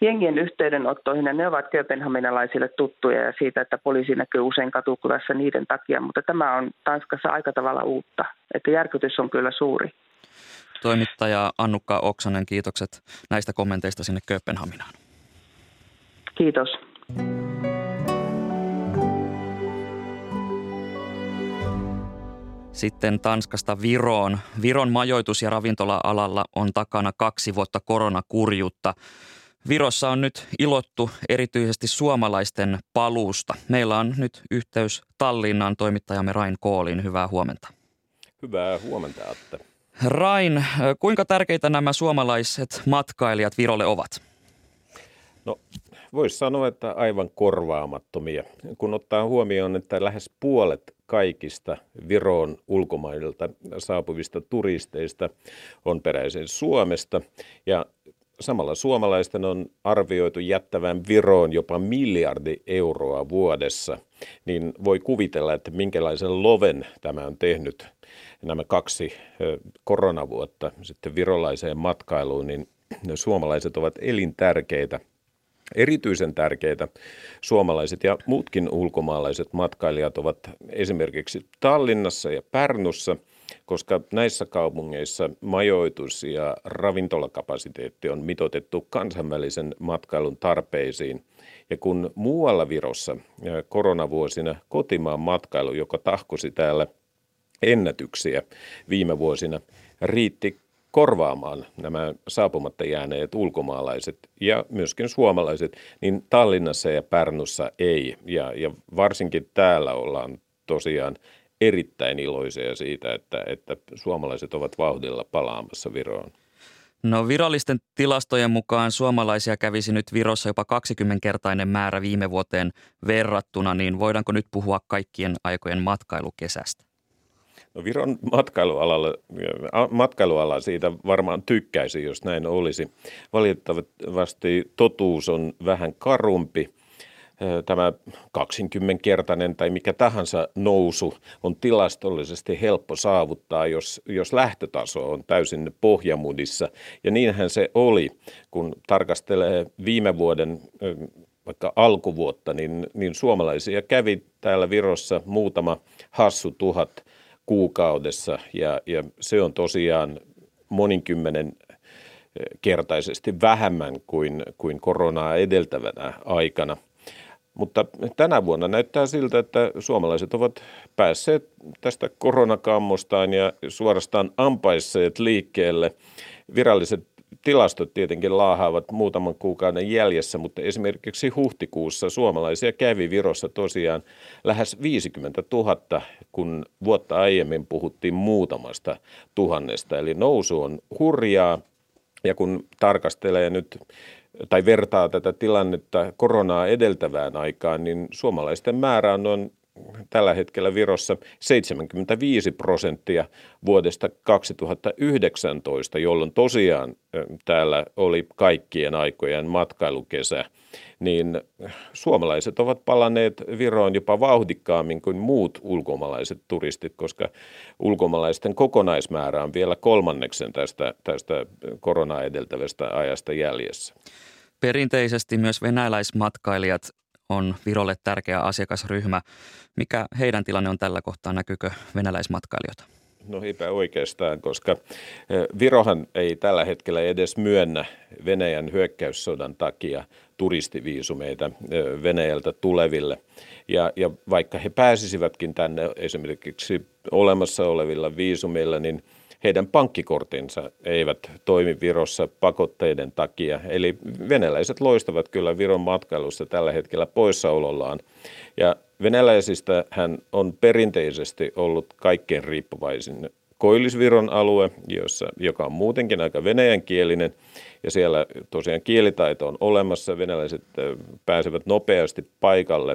jengien yhteydenottoihin, ja ne ovat kööpenhaminalaisille tuttuja ja siitä, että poliisi näkyy usein katukuvassa niiden takia, mutta tämä on Tanskassa aika tavalla uutta, että järkytys on kyllä suuri. Toimittaja Annukka Oksanen, kiitokset näistä kommenteista sinne Kööpenhaminaan. Kiitos. Sitten Tanskasta Viroon. Viron majoitus- ja ravintola-alalla on takana kaksi vuotta koronakurjutta. Virossa on nyt ilottu erityisesti suomalaisten paluusta. Meillä on nyt yhteys Tallinnaan toimittajamme Rain Kooliin. Hyvää huomenta. Hyvää huomenta, Atte. Rain, kuinka tärkeitä nämä suomalaiset matkailijat Virolle ovat? No, voisi sanoa, että aivan korvaamattomia, kun ottaa huomioon, että lähes puolet kaikista Viroon ulkomailta saapuvista turisteista on peräisin Suomesta ja samalla suomalaisten on arvioitu jättävän Viroon jopa miljardi euroa vuodessa, niin voi kuvitella, että minkälaisen loven tämä on tehnyt nämä kaksi koronavuotta sitten virolaiseen matkailuun, niin suomalaiset ovat elintärkeitä – Erityisen tärkeitä suomalaiset ja muutkin ulkomaalaiset matkailijat ovat esimerkiksi Tallinnassa ja Pärnussa, koska näissä kaupungeissa majoitus- ja ravintolakapasiteetti on mitotettu kansainvälisen matkailun tarpeisiin. Ja kun muualla Virossa koronavuosina kotimaan matkailu, joka tahkosi täällä ennätyksiä viime vuosina, riitti korvaamaan nämä saapumatta jääneet ulkomaalaiset ja myöskin suomalaiset, niin Tallinnassa ja Pärnussa ei. Ja, ja varsinkin täällä ollaan tosiaan erittäin iloisia siitä, että, että suomalaiset ovat vauhdilla palaamassa Viroon. No virallisten tilastojen mukaan suomalaisia kävisi nyt Virossa jopa 20-kertainen määrä viime vuoteen verrattuna, niin voidaanko nyt puhua kaikkien aikojen matkailukesästä? No Viron matkailualalla, matkailuala siitä varmaan tykkäisi, jos näin olisi. Valitettavasti totuus on vähän karumpi. Tämä 20-kertainen tai mikä tahansa nousu on tilastollisesti helppo saavuttaa, jos, jos lähtötaso on täysin pohjamudissa. Ja niinhän se oli, kun tarkastelee viime vuoden vaikka alkuvuotta, niin, niin suomalaisia kävi täällä Virossa muutama hassu tuhat – kuukaudessa ja, ja se on tosiaan moninkymmenen eh, kertaisesti vähemmän kuin, kuin koronaa edeltävänä aikana. Mutta tänä vuonna näyttää siltä, että suomalaiset ovat päässeet tästä koronakammostaan ja suorastaan ampaisseet liikkeelle. Viralliset tilastot tietenkin laahaavat muutaman kuukauden jäljessä, mutta esimerkiksi huhtikuussa suomalaisia kävi Virossa tosiaan lähes 50 000, kun vuotta aiemmin puhuttiin muutamasta tuhannesta. Eli nousu on hurjaa ja kun tarkastelee nyt tai vertaa tätä tilannetta koronaa edeltävään aikaan, niin suomalaisten määrä on noin tällä hetkellä Virossa 75 prosenttia vuodesta 2019, jolloin tosiaan täällä oli kaikkien aikojen matkailukesä, niin suomalaiset ovat palanneet Viroon jopa vauhdikkaammin kuin muut ulkomaalaiset turistit, koska ulkomaalaisten kokonaismäärä on vielä kolmanneksen tästä, tästä koronaa edeltävästä ajasta jäljessä. Perinteisesti myös venäläismatkailijat on Virolle tärkeä asiakasryhmä. Mikä heidän tilanne on tällä kohtaa? Näkyykö venäläismatkailijoita? No eipä oikeastaan, koska Virohan ei tällä hetkellä edes myönnä Venäjän hyökkäyssodan takia turistiviisumeita Venäjältä tuleville. Ja, ja vaikka he pääsisivätkin tänne esimerkiksi olemassa olevilla viisumeilla, niin – heidän pankkikortinsa eivät toimi Virossa pakotteiden takia. Eli venäläiset loistavat kyllä Viron matkailussa tällä hetkellä poissaolollaan. Ja venäläisistä hän on perinteisesti ollut kaikkein riippuvaisin Koillisviron alue, jossa, joka on muutenkin aika venäjänkielinen, ja siellä tosiaan kielitaito on olemassa, venäläiset pääsevät nopeasti paikalle,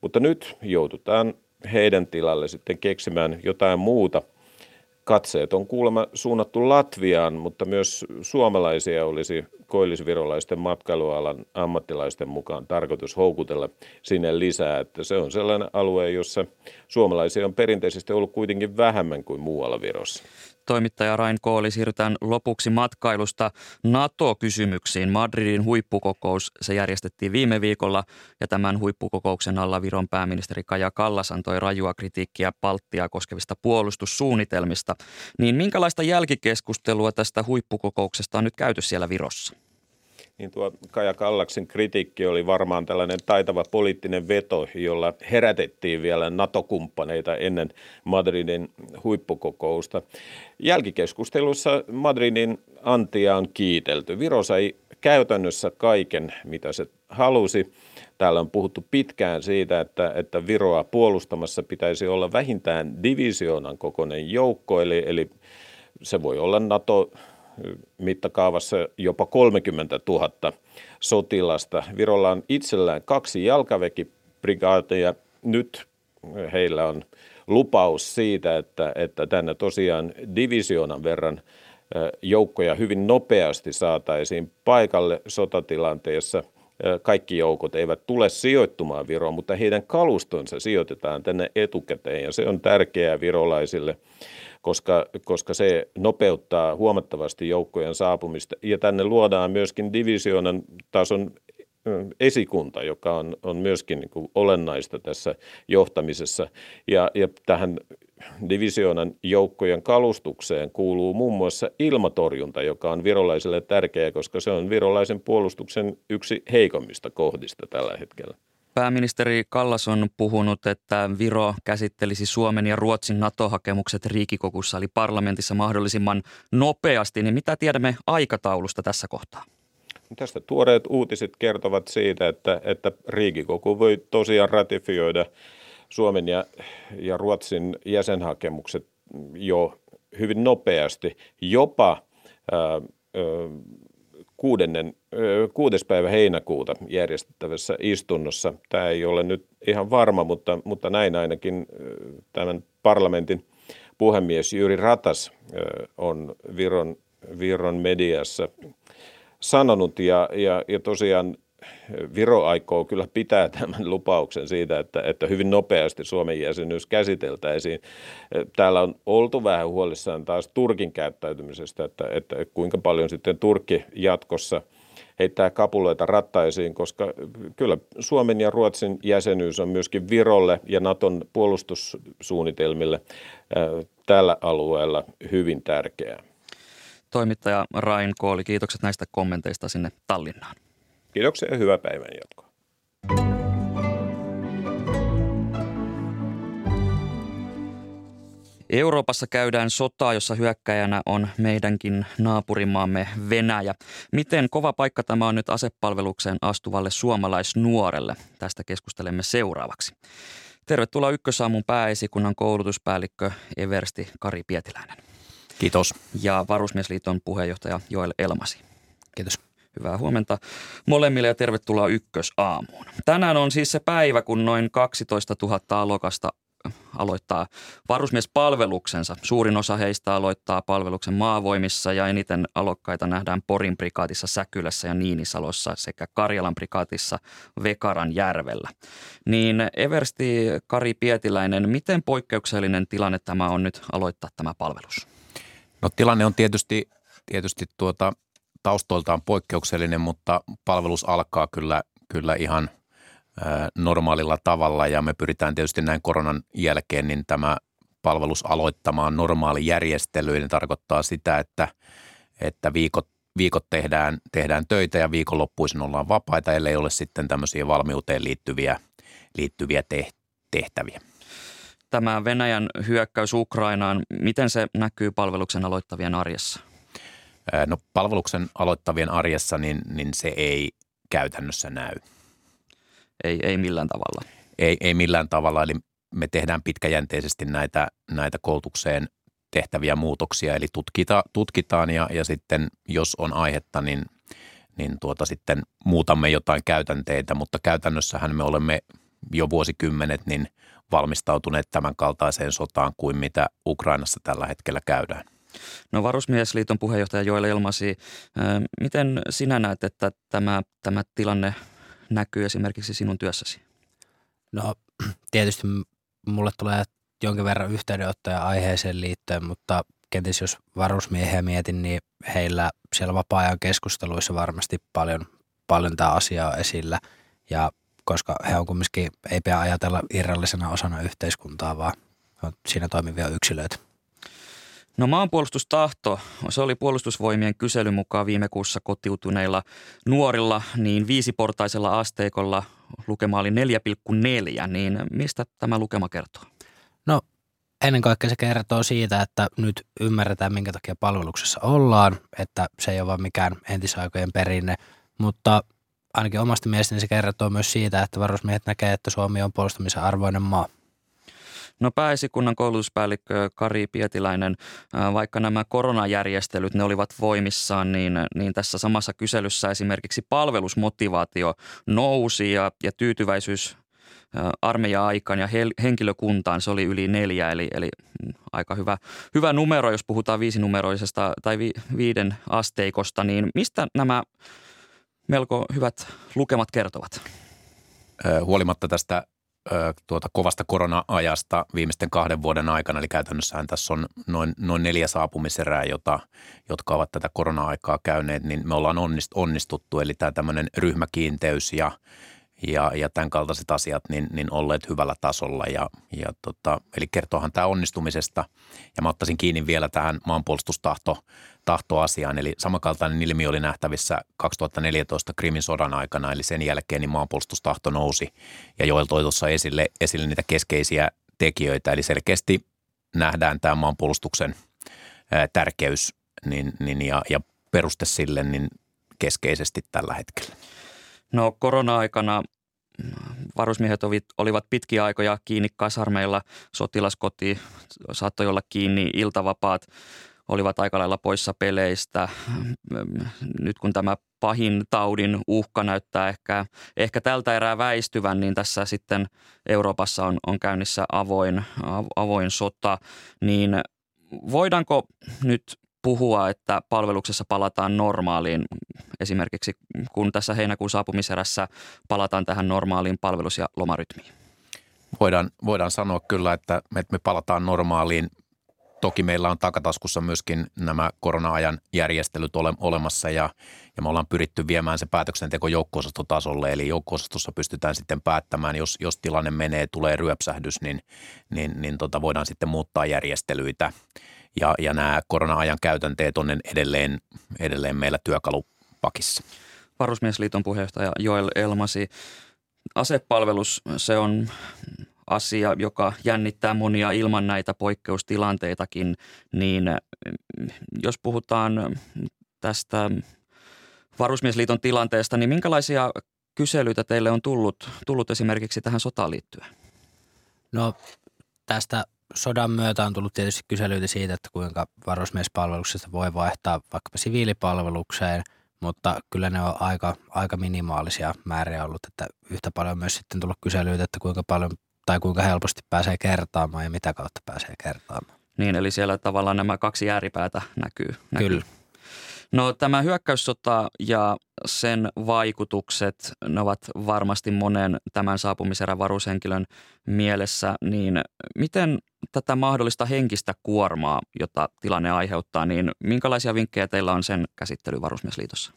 mutta nyt joudutaan heidän tilalle sitten keksimään jotain muuta – katseet on kuulemma suunnattu Latviaan, mutta myös suomalaisia olisi koillisvirolaisten matkailualan ammattilaisten mukaan tarkoitus houkutella sinne lisää. Että se on sellainen alue, jossa suomalaisia on perinteisesti ollut kuitenkin vähemmän kuin muualla Virossa. Toimittaja Rain Kooli, siirrytään lopuksi matkailusta NATO-kysymyksiin. Madridin huippukokous, se järjestettiin viime viikolla ja tämän huippukokouksen alla Viron pääministeri Kaja Kallas antoi rajua kritiikkiä Baltia koskevista puolustussuunnitelmista. Niin minkälaista jälkikeskustelua tästä huippukokouksesta on nyt käyty siellä Virossa? Niin tuo Kaja Kallaksen kritiikki oli varmaan tällainen taitava poliittinen veto, jolla herätettiin vielä NATO-kumppaneita ennen Madridin huippukokousta. Jälkikeskustelussa Madridin antia on kiitelty. Viro sai käytännössä kaiken, mitä se halusi. Täällä on puhuttu pitkään siitä, että, että Viroa puolustamassa pitäisi olla vähintään divisioonan kokoinen joukko, eli, eli se voi olla NATO mittakaavassa jopa 30 000 sotilasta. Virolla on itsellään kaksi jalkaväkiprikaatia. Nyt heillä on lupaus siitä, että, että tänne tosiaan divisioonan verran joukkoja hyvin nopeasti saataisiin paikalle sotatilanteessa. Kaikki joukot eivät tule sijoittumaan Viroon, mutta heidän kalustonsa sijoitetaan tänne etukäteen ja se on tärkeää virolaisille koska, koska se nopeuttaa huomattavasti joukkojen saapumista. Ja tänne luodaan myöskin divisioonan tason esikunta, joka on, on myöskin niin kuin olennaista tässä johtamisessa. Ja, ja tähän divisioonan joukkojen kalustukseen kuuluu muun muassa ilmatorjunta, joka on virolaisille tärkeä, koska se on virolaisen puolustuksen yksi heikommista kohdista tällä hetkellä. Pääministeri Kallas on puhunut, että Viro käsittelisi Suomen ja Ruotsin NATO-hakemukset Riikikokussa eli parlamentissa mahdollisimman nopeasti. Niin mitä tiedämme aikataulusta tässä kohtaa? Tästä tuoreet uutiset kertovat siitä, että, että Riikikoku voi tosiaan ratifioida Suomen ja, ja Ruotsin jäsenhakemukset jo hyvin nopeasti, jopa ää, kuudennen, kuudes päivä heinäkuuta järjestettävässä istunnossa. Tämä ei ole nyt ihan varma, mutta, mutta näin ainakin tämän parlamentin puhemies Jyri Ratas on Viron, Viron mediassa sanonut ja, ja, ja tosiaan Viro aikoo kyllä pitää tämän lupauksen siitä, että, että hyvin nopeasti Suomen jäsenyys käsiteltäisiin. Täällä on oltu vähän huolissaan taas Turkin käyttäytymisestä, että, että kuinka paljon sitten Turkki jatkossa heittää kapuloita rattaisiin, koska kyllä Suomen ja Ruotsin jäsenyys on myöskin Virolle ja Naton puolustussuunnitelmille tällä alueella hyvin tärkeää. Toimittaja Rain Kooli, kiitokset näistä kommenteista sinne Tallinnaan. Kiitoksia ja hyvää päivän jatkoa. Euroopassa käydään sotaa, jossa hyökkäjänä on meidänkin naapurimaamme Venäjä. Miten kova paikka tämä on nyt asepalvelukseen astuvalle suomalaisnuorelle? Tästä keskustelemme seuraavaksi. Tervetuloa Ykkösaamun pääesikunnan koulutuspäällikkö Eversti Kari Pietiläinen. Kiitos. Ja Varusmiesliiton puheenjohtaja Joel Elmasi. Kiitos. Hyvää huomenta molemmille ja tervetuloa ykkösaamuun. Tänään on siis se päivä, kun noin 12 000 alokasta aloittaa varusmiespalveluksensa. Suurin osa heistä aloittaa palveluksen maavoimissa ja eniten alokkaita nähdään Porin prikaatissa Säkylässä ja Niinisalossa sekä Karjalan prikaatissa Vekaran järvellä. Niin Eversti Kari Pietiläinen, miten poikkeuksellinen tilanne tämä on nyt aloittaa tämä palvelus? No tilanne on tietysti, tietysti tuota, taustoiltaan poikkeuksellinen, mutta palvelus alkaa kyllä, kyllä ihan normaalilla tavalla ja me pyritään tietysti näin koronan jälkeen niin tämä palvelus aloittamaan normaali järjestelyyn. tarkoittaa sitä, että, että viikot, viikot tehdään, tehdään töitä ja viikonloppuisin ollaan vapaita, ellei ole sitten tämmöisiä valmiuteen liittyviä, liittyviä tehtäviä. Tämä Venäjän hyökkäys Ukrainaan, miten se näkyy palveluksen aloittavien arjessa? No palveluksen aloittavien arjessa niin, niin se ei käytännössä näy. Ei, ei millään tavalla. Ei, ei millään tavalla, eli me tehdään pitkäjänteisesti näitä, näitä koulutukseen tehtäviä muutoksia, eli tutkita, tutkitaan ja, ja sitten jos on aihetta, niin, niin tuota sitten muutamme jotain käytänteitä, mutta käytännössähän me olemme jo vuosikymmenet niin valmistautuneet tämän kaltaiseen sotaan kuin mitä Ukrainassa tällä hetkellä käydään. No Varusmiesliiton puheenjohtaja Joel Elmasi, miten sinä näet, että tämä, tämä tilanne näkyy esimerkiksi sinun työssäsi? No tietysti mulle tulee jonkin verran yhteydenottoja aiheeseen liittyen, mutta kenties jos varusmiehiä mietin, niin heillä siellä vapaa-ajan keskusteluissa varmasti paljon, paljon tämä asia on esillä. Ja koska he on kumminkin, ei pidä ajatella irrallisena osana yhteiskuntaa, vaan on siinä toimivia yksilöitä. No maanpuolustustahto, se oli puolustusvoimien kyselyn mukaan viime kuussa kotiutuneilla nuorilla, niin viisiportaisella asteikolla lukema oli 4,4, niin mistä tämä lukema kertoo? No ennen kaikkea se kertoo siitä, että nyt ymmärretään minkä takia palveluksessa ollaan, että se ei ole vain mikään entisaikojen perinne, mutta ainakin omasta mielestäni se kertoo myös siitä, että varusmiehet näkee, että Suomi on puolustamisen arvoinen maa. No pääesikunnan koulutuspäällikkö Kari Pietiläinen, vaikka nämä koronajärjestelyt ne olivat voimissaan, niin, niin tässä samassa kyselyssä esimerkiksi palvelusmotivaatio nousi ja, ja tyytyväisyys armeija-aikaan ja henkilökuntaan se oli yli neljä, eli, eli mm, aika hyvä, hyvä numero, jos puhutaan viisinumeroisesta tai vi, viiden asteikosta, niin mistä nämä melko hyvät lukemat kertovat? Huolimatta tästä tuota kovasta korona-ajasta viimeisten kahden vuoden aikana, eli käytännössähän tässä on noin, noin neljä saapumiserää, jota, jotka ovat tätä korona-aikaa käyneet, niin me ollaan onnistuttu. Eli tämä tämmöinen ryhmäkiinteys ja ja, ja tämän kaltaiset asiat niin, niin olleet hyvällä tasolla. Ja, ja tota, eli kertoohan tämä onnistumisesta. Ja mä ottaisin kiinni vielä tähän maanpuolustustahto tahtoasiaan. Eli samankaltainen ilmiö oli nähtävissä 2014 Krimin sodan aikana, eli sen jälkeen niin maanpuolustustahto nousi. Ja Joel toi tuossa esille, esille niitä keskeisiä tekijöitä, eli selkeästi nähdään tämä maanpuolustuksen tärkeys niin, niin, ja, ja peruste sille niin keskeisesti tällä hetkellä. No korona-aikana varusmiehet olivat pitkiä aikoja kiinni kasarmeilla, sotilaskoti saattoi olla kiinni, iltavapaat olivat aika lailla poissa peleistä. Nyt kun tämä pahin taudin uhka näyttää ehkä, ehkä tältä erää väistyvän, niin tässä sitten Euroopassa on, on käynnissä avoin, avoin sota, niin voidaanko nyt puhua, että palveluksessa palataan normaaliin. Esimerkiksi kun tässä heinäkuun saapumiserässä palataan tähän normaaliin palvelus- ja lomarytmiin. Voidaan, voidaan sanoa kyllä, että me palataan normaaliin. Toki meillä on takataskussa myöskin nämä korona-ajan järjestelyt ole, olemassa ja, ja me ollaan pyritty viemään se päätöksenteko joukko-osastotasolle. Eli joukko pystytään sitten päättämään, jos, jos tilanne menee, tulee ryöpsähdys, niin, niin, niin tota voidaan sitten muuttaa järjestelyitä – ja, ja nämä korona-ajan käytänteet on edelleen, edelleen meillä työkalupakissa. Varusmiesliiton puheenjohtaja Joel Elmasi. Asepalvelus, se on asia, joka jännittää monia ilman näitä poikkeustilanteitakin, niin jos puhutaan tästä Varusmiesliiton tilanteesta, niin minkälaisia kyselyitä teille on tullut, tullut esimerkiksi tähän sotaan liittyen? No tästä sodan myötä on tullut tietysti kyselyitä siitä, että kuinka varusmiespalveluksesta voi vaihtaa vaikkapa siviilipalvelukseen, mutta kyllä ne on aika, aika minimaalisia määriä ollut, että yhtä paljon myös sitten tullut kyselyitä, että kuinka paljon tai kuinka helposti pääsee kertaamaan ja mitä kautta pääsee kertaamaan. Niin, eli siellä tavallaan nämä kaksi ääripäätä näkyy. näkyy. Kyllä. No tämä hyökkäyssota ja sen vaikutukset, ne ovat varmasti monen tämän saapumiserän varushenkilön mielessä, niin miten tätä mahdollista henkistä kuormaa, jota tilanne aiheuttaa, niin minkälaisia vinkkejä teillä on sen käsittely Varusmiesliitossa?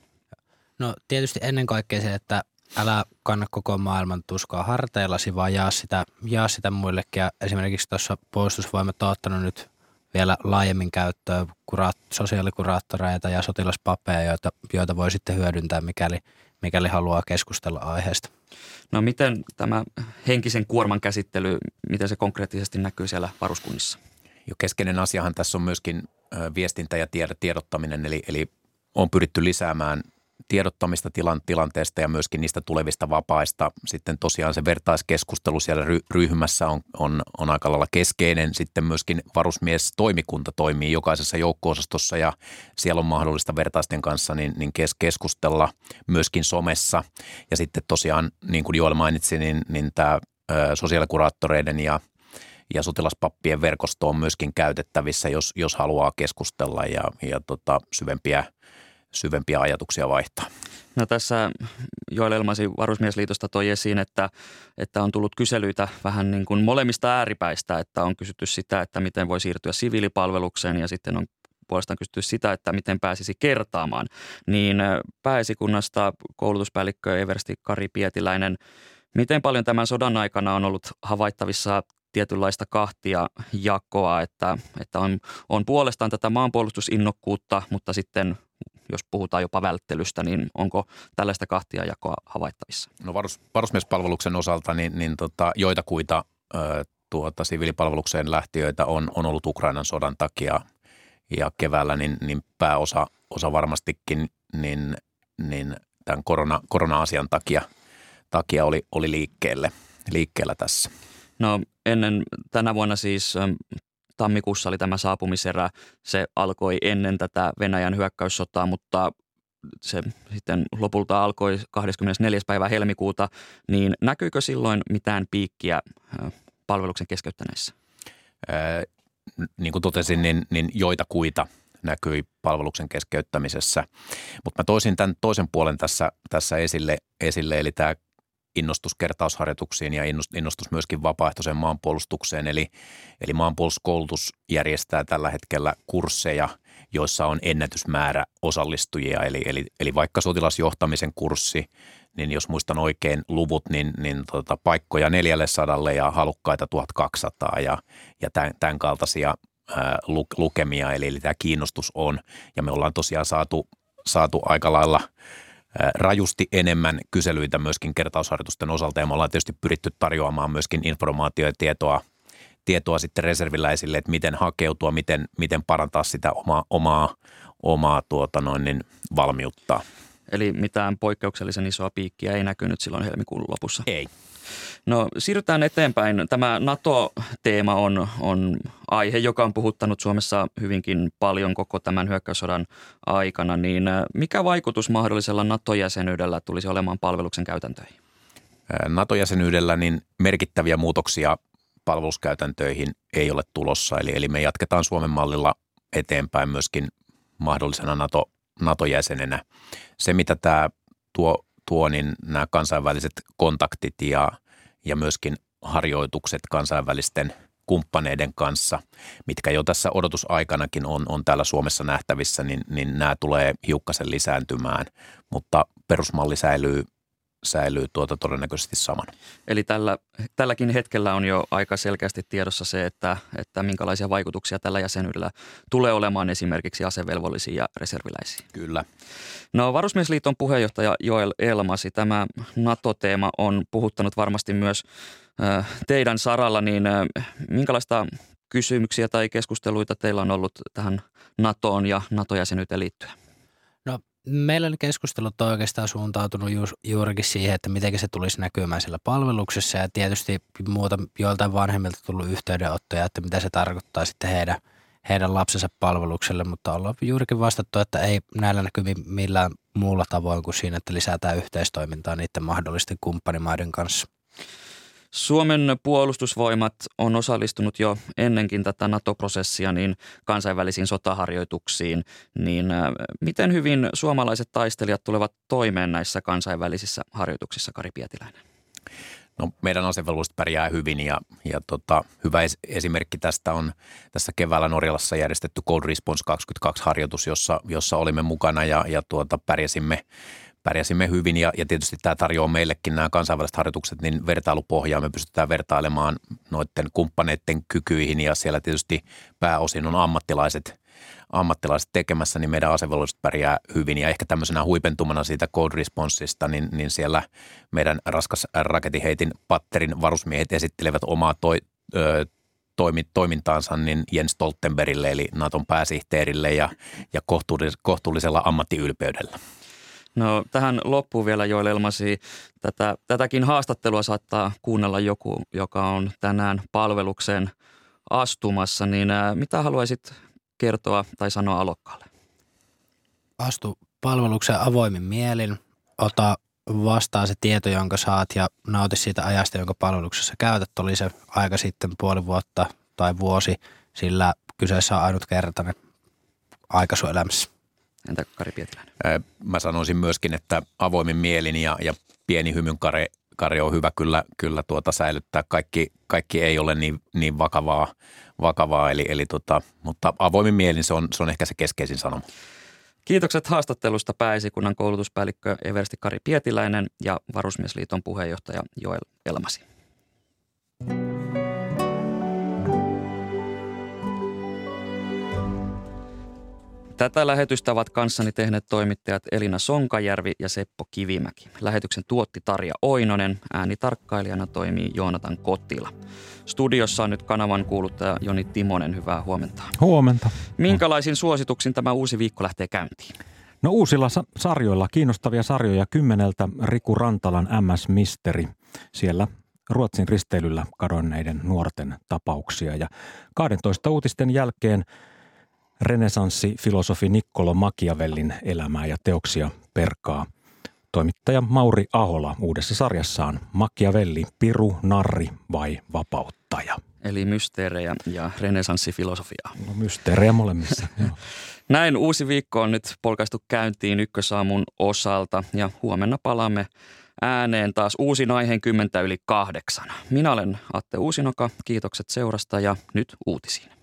No tietysti ennen kaikkea se, että älä kanna koko maailman tuskaa harteillasi, vaan jaa sitä, jaa sitä muillekin. Ja esimerkiksi tuossa puolustusvoimat on ottanut nyt vielä laajemmin käyttöön kuraat, sosiaalikuraattoreita ja sotilaspapeja, joita, joita voi sitten hyödyntää, mikäli, mikäli haluaa keskustella aiheesta. No miten tämä henkisen kuorman käsittely, miten se konkreettisesti näkyy siellä varuskunnissa? Jo keskeinen asiahan tässä on myöskin viestintä ja tiedottaminen, eli, eli on pyritty lisäämään – tiedottamista tilan, tilanteesta ja myöskin niistä tulevista vapaista. Sitten tosiaan se vertaiskeskustelu siellä ry, ryhmässä on, on, on aika lailla keskeinen. Sitten myöskin varusmies-toimikunta toimii jokaisessa joukko-osastossa ja siellä on mahdollista vertaisten kanssa niin, niin kes, keskustella myöskin somessa. Ja sitten tosiaan, niin kuin Joel mainitsi, niin, niin tämä sosiaalikuraattoreiden ja ja sotilaspappien verkosto on myöskin käytettävissä, jos, jos haluaa keskustella ja, ja tota, syvempiä – syvempiä ajatuksia vaihtaa. No tässä Joel Elmasi Varusmiesliitosta toi esiin, että, että on tullut kyselyitä vähän niin kuin molemmista ääripäistä, että on kysytty sitä, että miten voi siirtyä siviilipalvelukseen ja sitten on puolestaan kysytty sitä, että miten pääsisi kertaamaan. Niin pääesikunnasta koulutuspäällikkö Eversti Kari Pietiläinen, miten paljon tämän sodan aikana on ollut havaittavissa tietynlaista kahtia jakoa, että, että on, on puolestaan tätä maanpuolustusinnokkuutta, mutta sitten jos puhutaan jopa välttelystä, niin onko tällaista kahtia jakoa havaittavissa? No varus, varusmiespalveluksen osalta niin, niin tota, joitakuita ö, tuota, siviilipalvelukseen lähtiöitä on, on ollut Ukrainan sodan takia ja keväällä niin, niin pääosa osa varmastikin niin, niin tämän korona, korona-asian takia, takia oli, oli liikkeelle, liikkeellä tässä. No ennen tänä vuonna siis tammikuussa oli tämä saapumiserä. Se alkoi ennen tätä Venäjän hyökkäyssotaa, mutta se sitten lopulta alkoi 24. päivä helmikuuta, niin näkyykö silloin mitään piikkiä palveluksen keskeyttäneissä? Ää, niin kuin totesin, niin, niin joita kuita näkyi palveluksen keskeyttämisessä. Mutta mä toisin tämän toisen puolen tässä, tässä esille, esille, eli tämä innostus kertausharjoituksiin ja innostus myöskin vapaaehtoiseen maanpuolustukseen. Eli, eli maanpuolustuskoulutus järjestää tällä hetkellä kursseja, joissa on ennätysmäärä osallistujia. Eli, eli, eli vaikka sotilasjohtamisen kurssi, niin jos muistan oikein luvut, niin, niin tota, paikkoja 400 ja halukkaita 1200 ja, ja tämän, tämän kaltaisia ää, lukemia. Eli, eli tämä kiinnostus on ja me ollaan tosiaan saatu, saatu aika lailla – rajusti enemmän kyselyitä myöskin kertausharjoitusten osalta ja me ollaan tietysti pyritty tarjoamaan myöskin informaatiota ja tietoa, tietoa sitten reserviläisille, että miten hakeutua, miten, miten parantaa sitä omaa, omaa, omaa tuota noin, niin valmiutta. Eli mitään poikkeuksellisen isoa piikkiä ei näkynyt silloin helmikuun lopussa? Ei. No siirrytään eteenpäin. Tämä NATO-teema on, on aihe, joka on puhuttanut Suomessa hyvinkin paljon koko tämän hyökkäyssodan aikana. Niin äh, mikä vaikutus mahdollisella NATO-jäsenyydellä tulisi olemaan palveluksen käytäntöihin? Äh, NATO-jäsenyydellä niin merkittäviä muutoksia palveluskäytäntöihin ei ole tulossa. Eli, eli me jatketaan Suomen mallilla eteenpäin myöskin mahdollisena NATO, NATO-jäsenenä. Se, mitä tämä tuo tuo, niin nämä kansainväliset kontaktit ja, ja myöskin harjoitukset kansainvälisten kumppaneiden kanssa, mitkä jo tässä odotusaikanakin on, on täällä Suomessa nähtävissä, niin, niin nämä tulee hiukkasen lisääntymään, mutta perusmalli säilyy säilyy tuota todennäköisesti saman. Eli tällä, tälläkin hetkellä on jo aika selkeästi tiedossa se, että, että minkälaisia vaikutuksia tällä jäsenyydellä tulee olemaan esimerkiksi asevelvollisiin ja reserviläisiin. Kyllä. No Varusmiesliiton puheenjohtaja Joel Elmasi, tämä NATO-teema on puhuttanut varmasti myös teidän saralla, niin minkälaista kysymyksiä tai keskusteluita teillä on ollut tähän NATOon ja NATO-jäsenyyteen liittyen? Meillä ne keskustelut oikeastaan suuntautunut ju, juurikin siihen, että miten se tulisi näkymään siellä palveluksessa ja tietysti muuta joiltain vanhemmilta tullut yhteydenottoja, että mitä se tarkoittaa sitten heidän, heidän lapsensa palvelukselle, mutta ollaan juurikin vastattu, että ei näillä näkymin millään muulla tavoin kuin siinä, että lisätään yhteistoimintaa niiden mahdollisten kumppanimaiden kanssa. Suomen puolustusvoimat on osallistunut jo ennenkin tätä NATO-prosessia niin kansainvälisiin sotaharjoituksiin, niin äh, miten hyvin suomalaiset taistelijat tulevat toimeen näissä kansainvälisissä harjoituksissa, Kari Pietiläinen? No, meidän asevelvolliset pärjää hyvin ja, ja tota, hyvä es- esimerkki tästä on tässä keväällä Norjalassa järjestetty Cold Response 22 harjoitus, jossa, jossa olimme mukana ja, ja tuota, pärjäsimme pärjäsimme hyvin ja, ja tietysti tämä tarjoaa meillekin nämä kansainväliset harjoitukset niin vertailupohjaa. Me pystytään vertailemaan noiden kumppaneiden kykyihin ja siellä tietysti pääosin on ammattilaiset, ammattilaiset tekemässä, niin meidän asevelvolliset pärjää hyvin. Ja ehkä tämmöisenä huipentumana siitä code responsesta, niin, niin siellä meidän raskas raketiheitin patterin varusmiehet esittelevät omaa toi, ö, toimintaansa niin Jens Stoltenbergille eli Naton pääsihteerille ja, ja kohtuullisella ammattiylpeydellä. No tähän loppuun vielä Joel Elmasi. Tätä, tätäkin haastattelua saattaa kuunnella joku, joka on tänään palvelukseen astumassa. Niin ää, mitä haluaisit kertoa tai sanoa alokkaalle? Astu palvelukseen avoimin mielin. Ota vastaan se tieto, jonka saat ja nauti siitä ajasta, jonka palveluksessa käytät. Oli se aika sitten puoli vuotta tai vuosi, sillä kyseessä on ainutkertainen aika sun elämässä. Entä Kari Pietiläinen? Mä sanoisin myöskin, että avoimin mielin ja, ja pieni hymyn kare, kare on hyvä kyllä, kyllä tuota säilyttää. Kaikki, kaikki ei ole niin, niin vakavaa, vakavaa eli, eli tota, mutta avoimin mielin se on, se on ehkä se keskeisin sanoma. Kiitokset haastattelusta pääesikunnan koulutuspäällikkö Eversti Kari Pietiläinen ja Varusmiesliiton puheenjohtaja Joel Elmasi. Tätä lähetystä ovat kanssani tehneet toimittajat Elina Sonkajärvi ja Seppo Kivimäki. Lähetyksen tuotti Tarja Oinonen, äänitarkkailijana toimii Joonatan Kotila. Studiossa on nyt kanavan kuuluttaja Joni Timonen, hyvää huomenta. Huomenta. Minkälaisin suosituksin tämä uusi viikko lähtee käyntiin? No uusilla sa- sarjoilla, kiinnostavia sarjoja kymmeneltä Riku Rantalan MS Misteri. Siellä Ruotsin risteilyllä kadonneiden nuorten tapauksia. Ja 12 uutisten jälkeen renesanssifilosofi Niccolo Machiavellin elämää ja teoksia perkaa toimittaja Mauri Ahola uudessa sarjassaan Machiavelli, piru, narri vai vapauttaja. Eli mysteerejä ja renesanssifilosofiaa. No mysteerejä molemmissa. Näin uusi viikko on nyt polkaistu käyntiin ykkösaamun osalta ja huomenna palaamme ääneen taas uusin aiheen kymmentä yli kahdeksan. Minä olen Atte Uusinoka, kiitokset seurasta ja nyt uutisiin.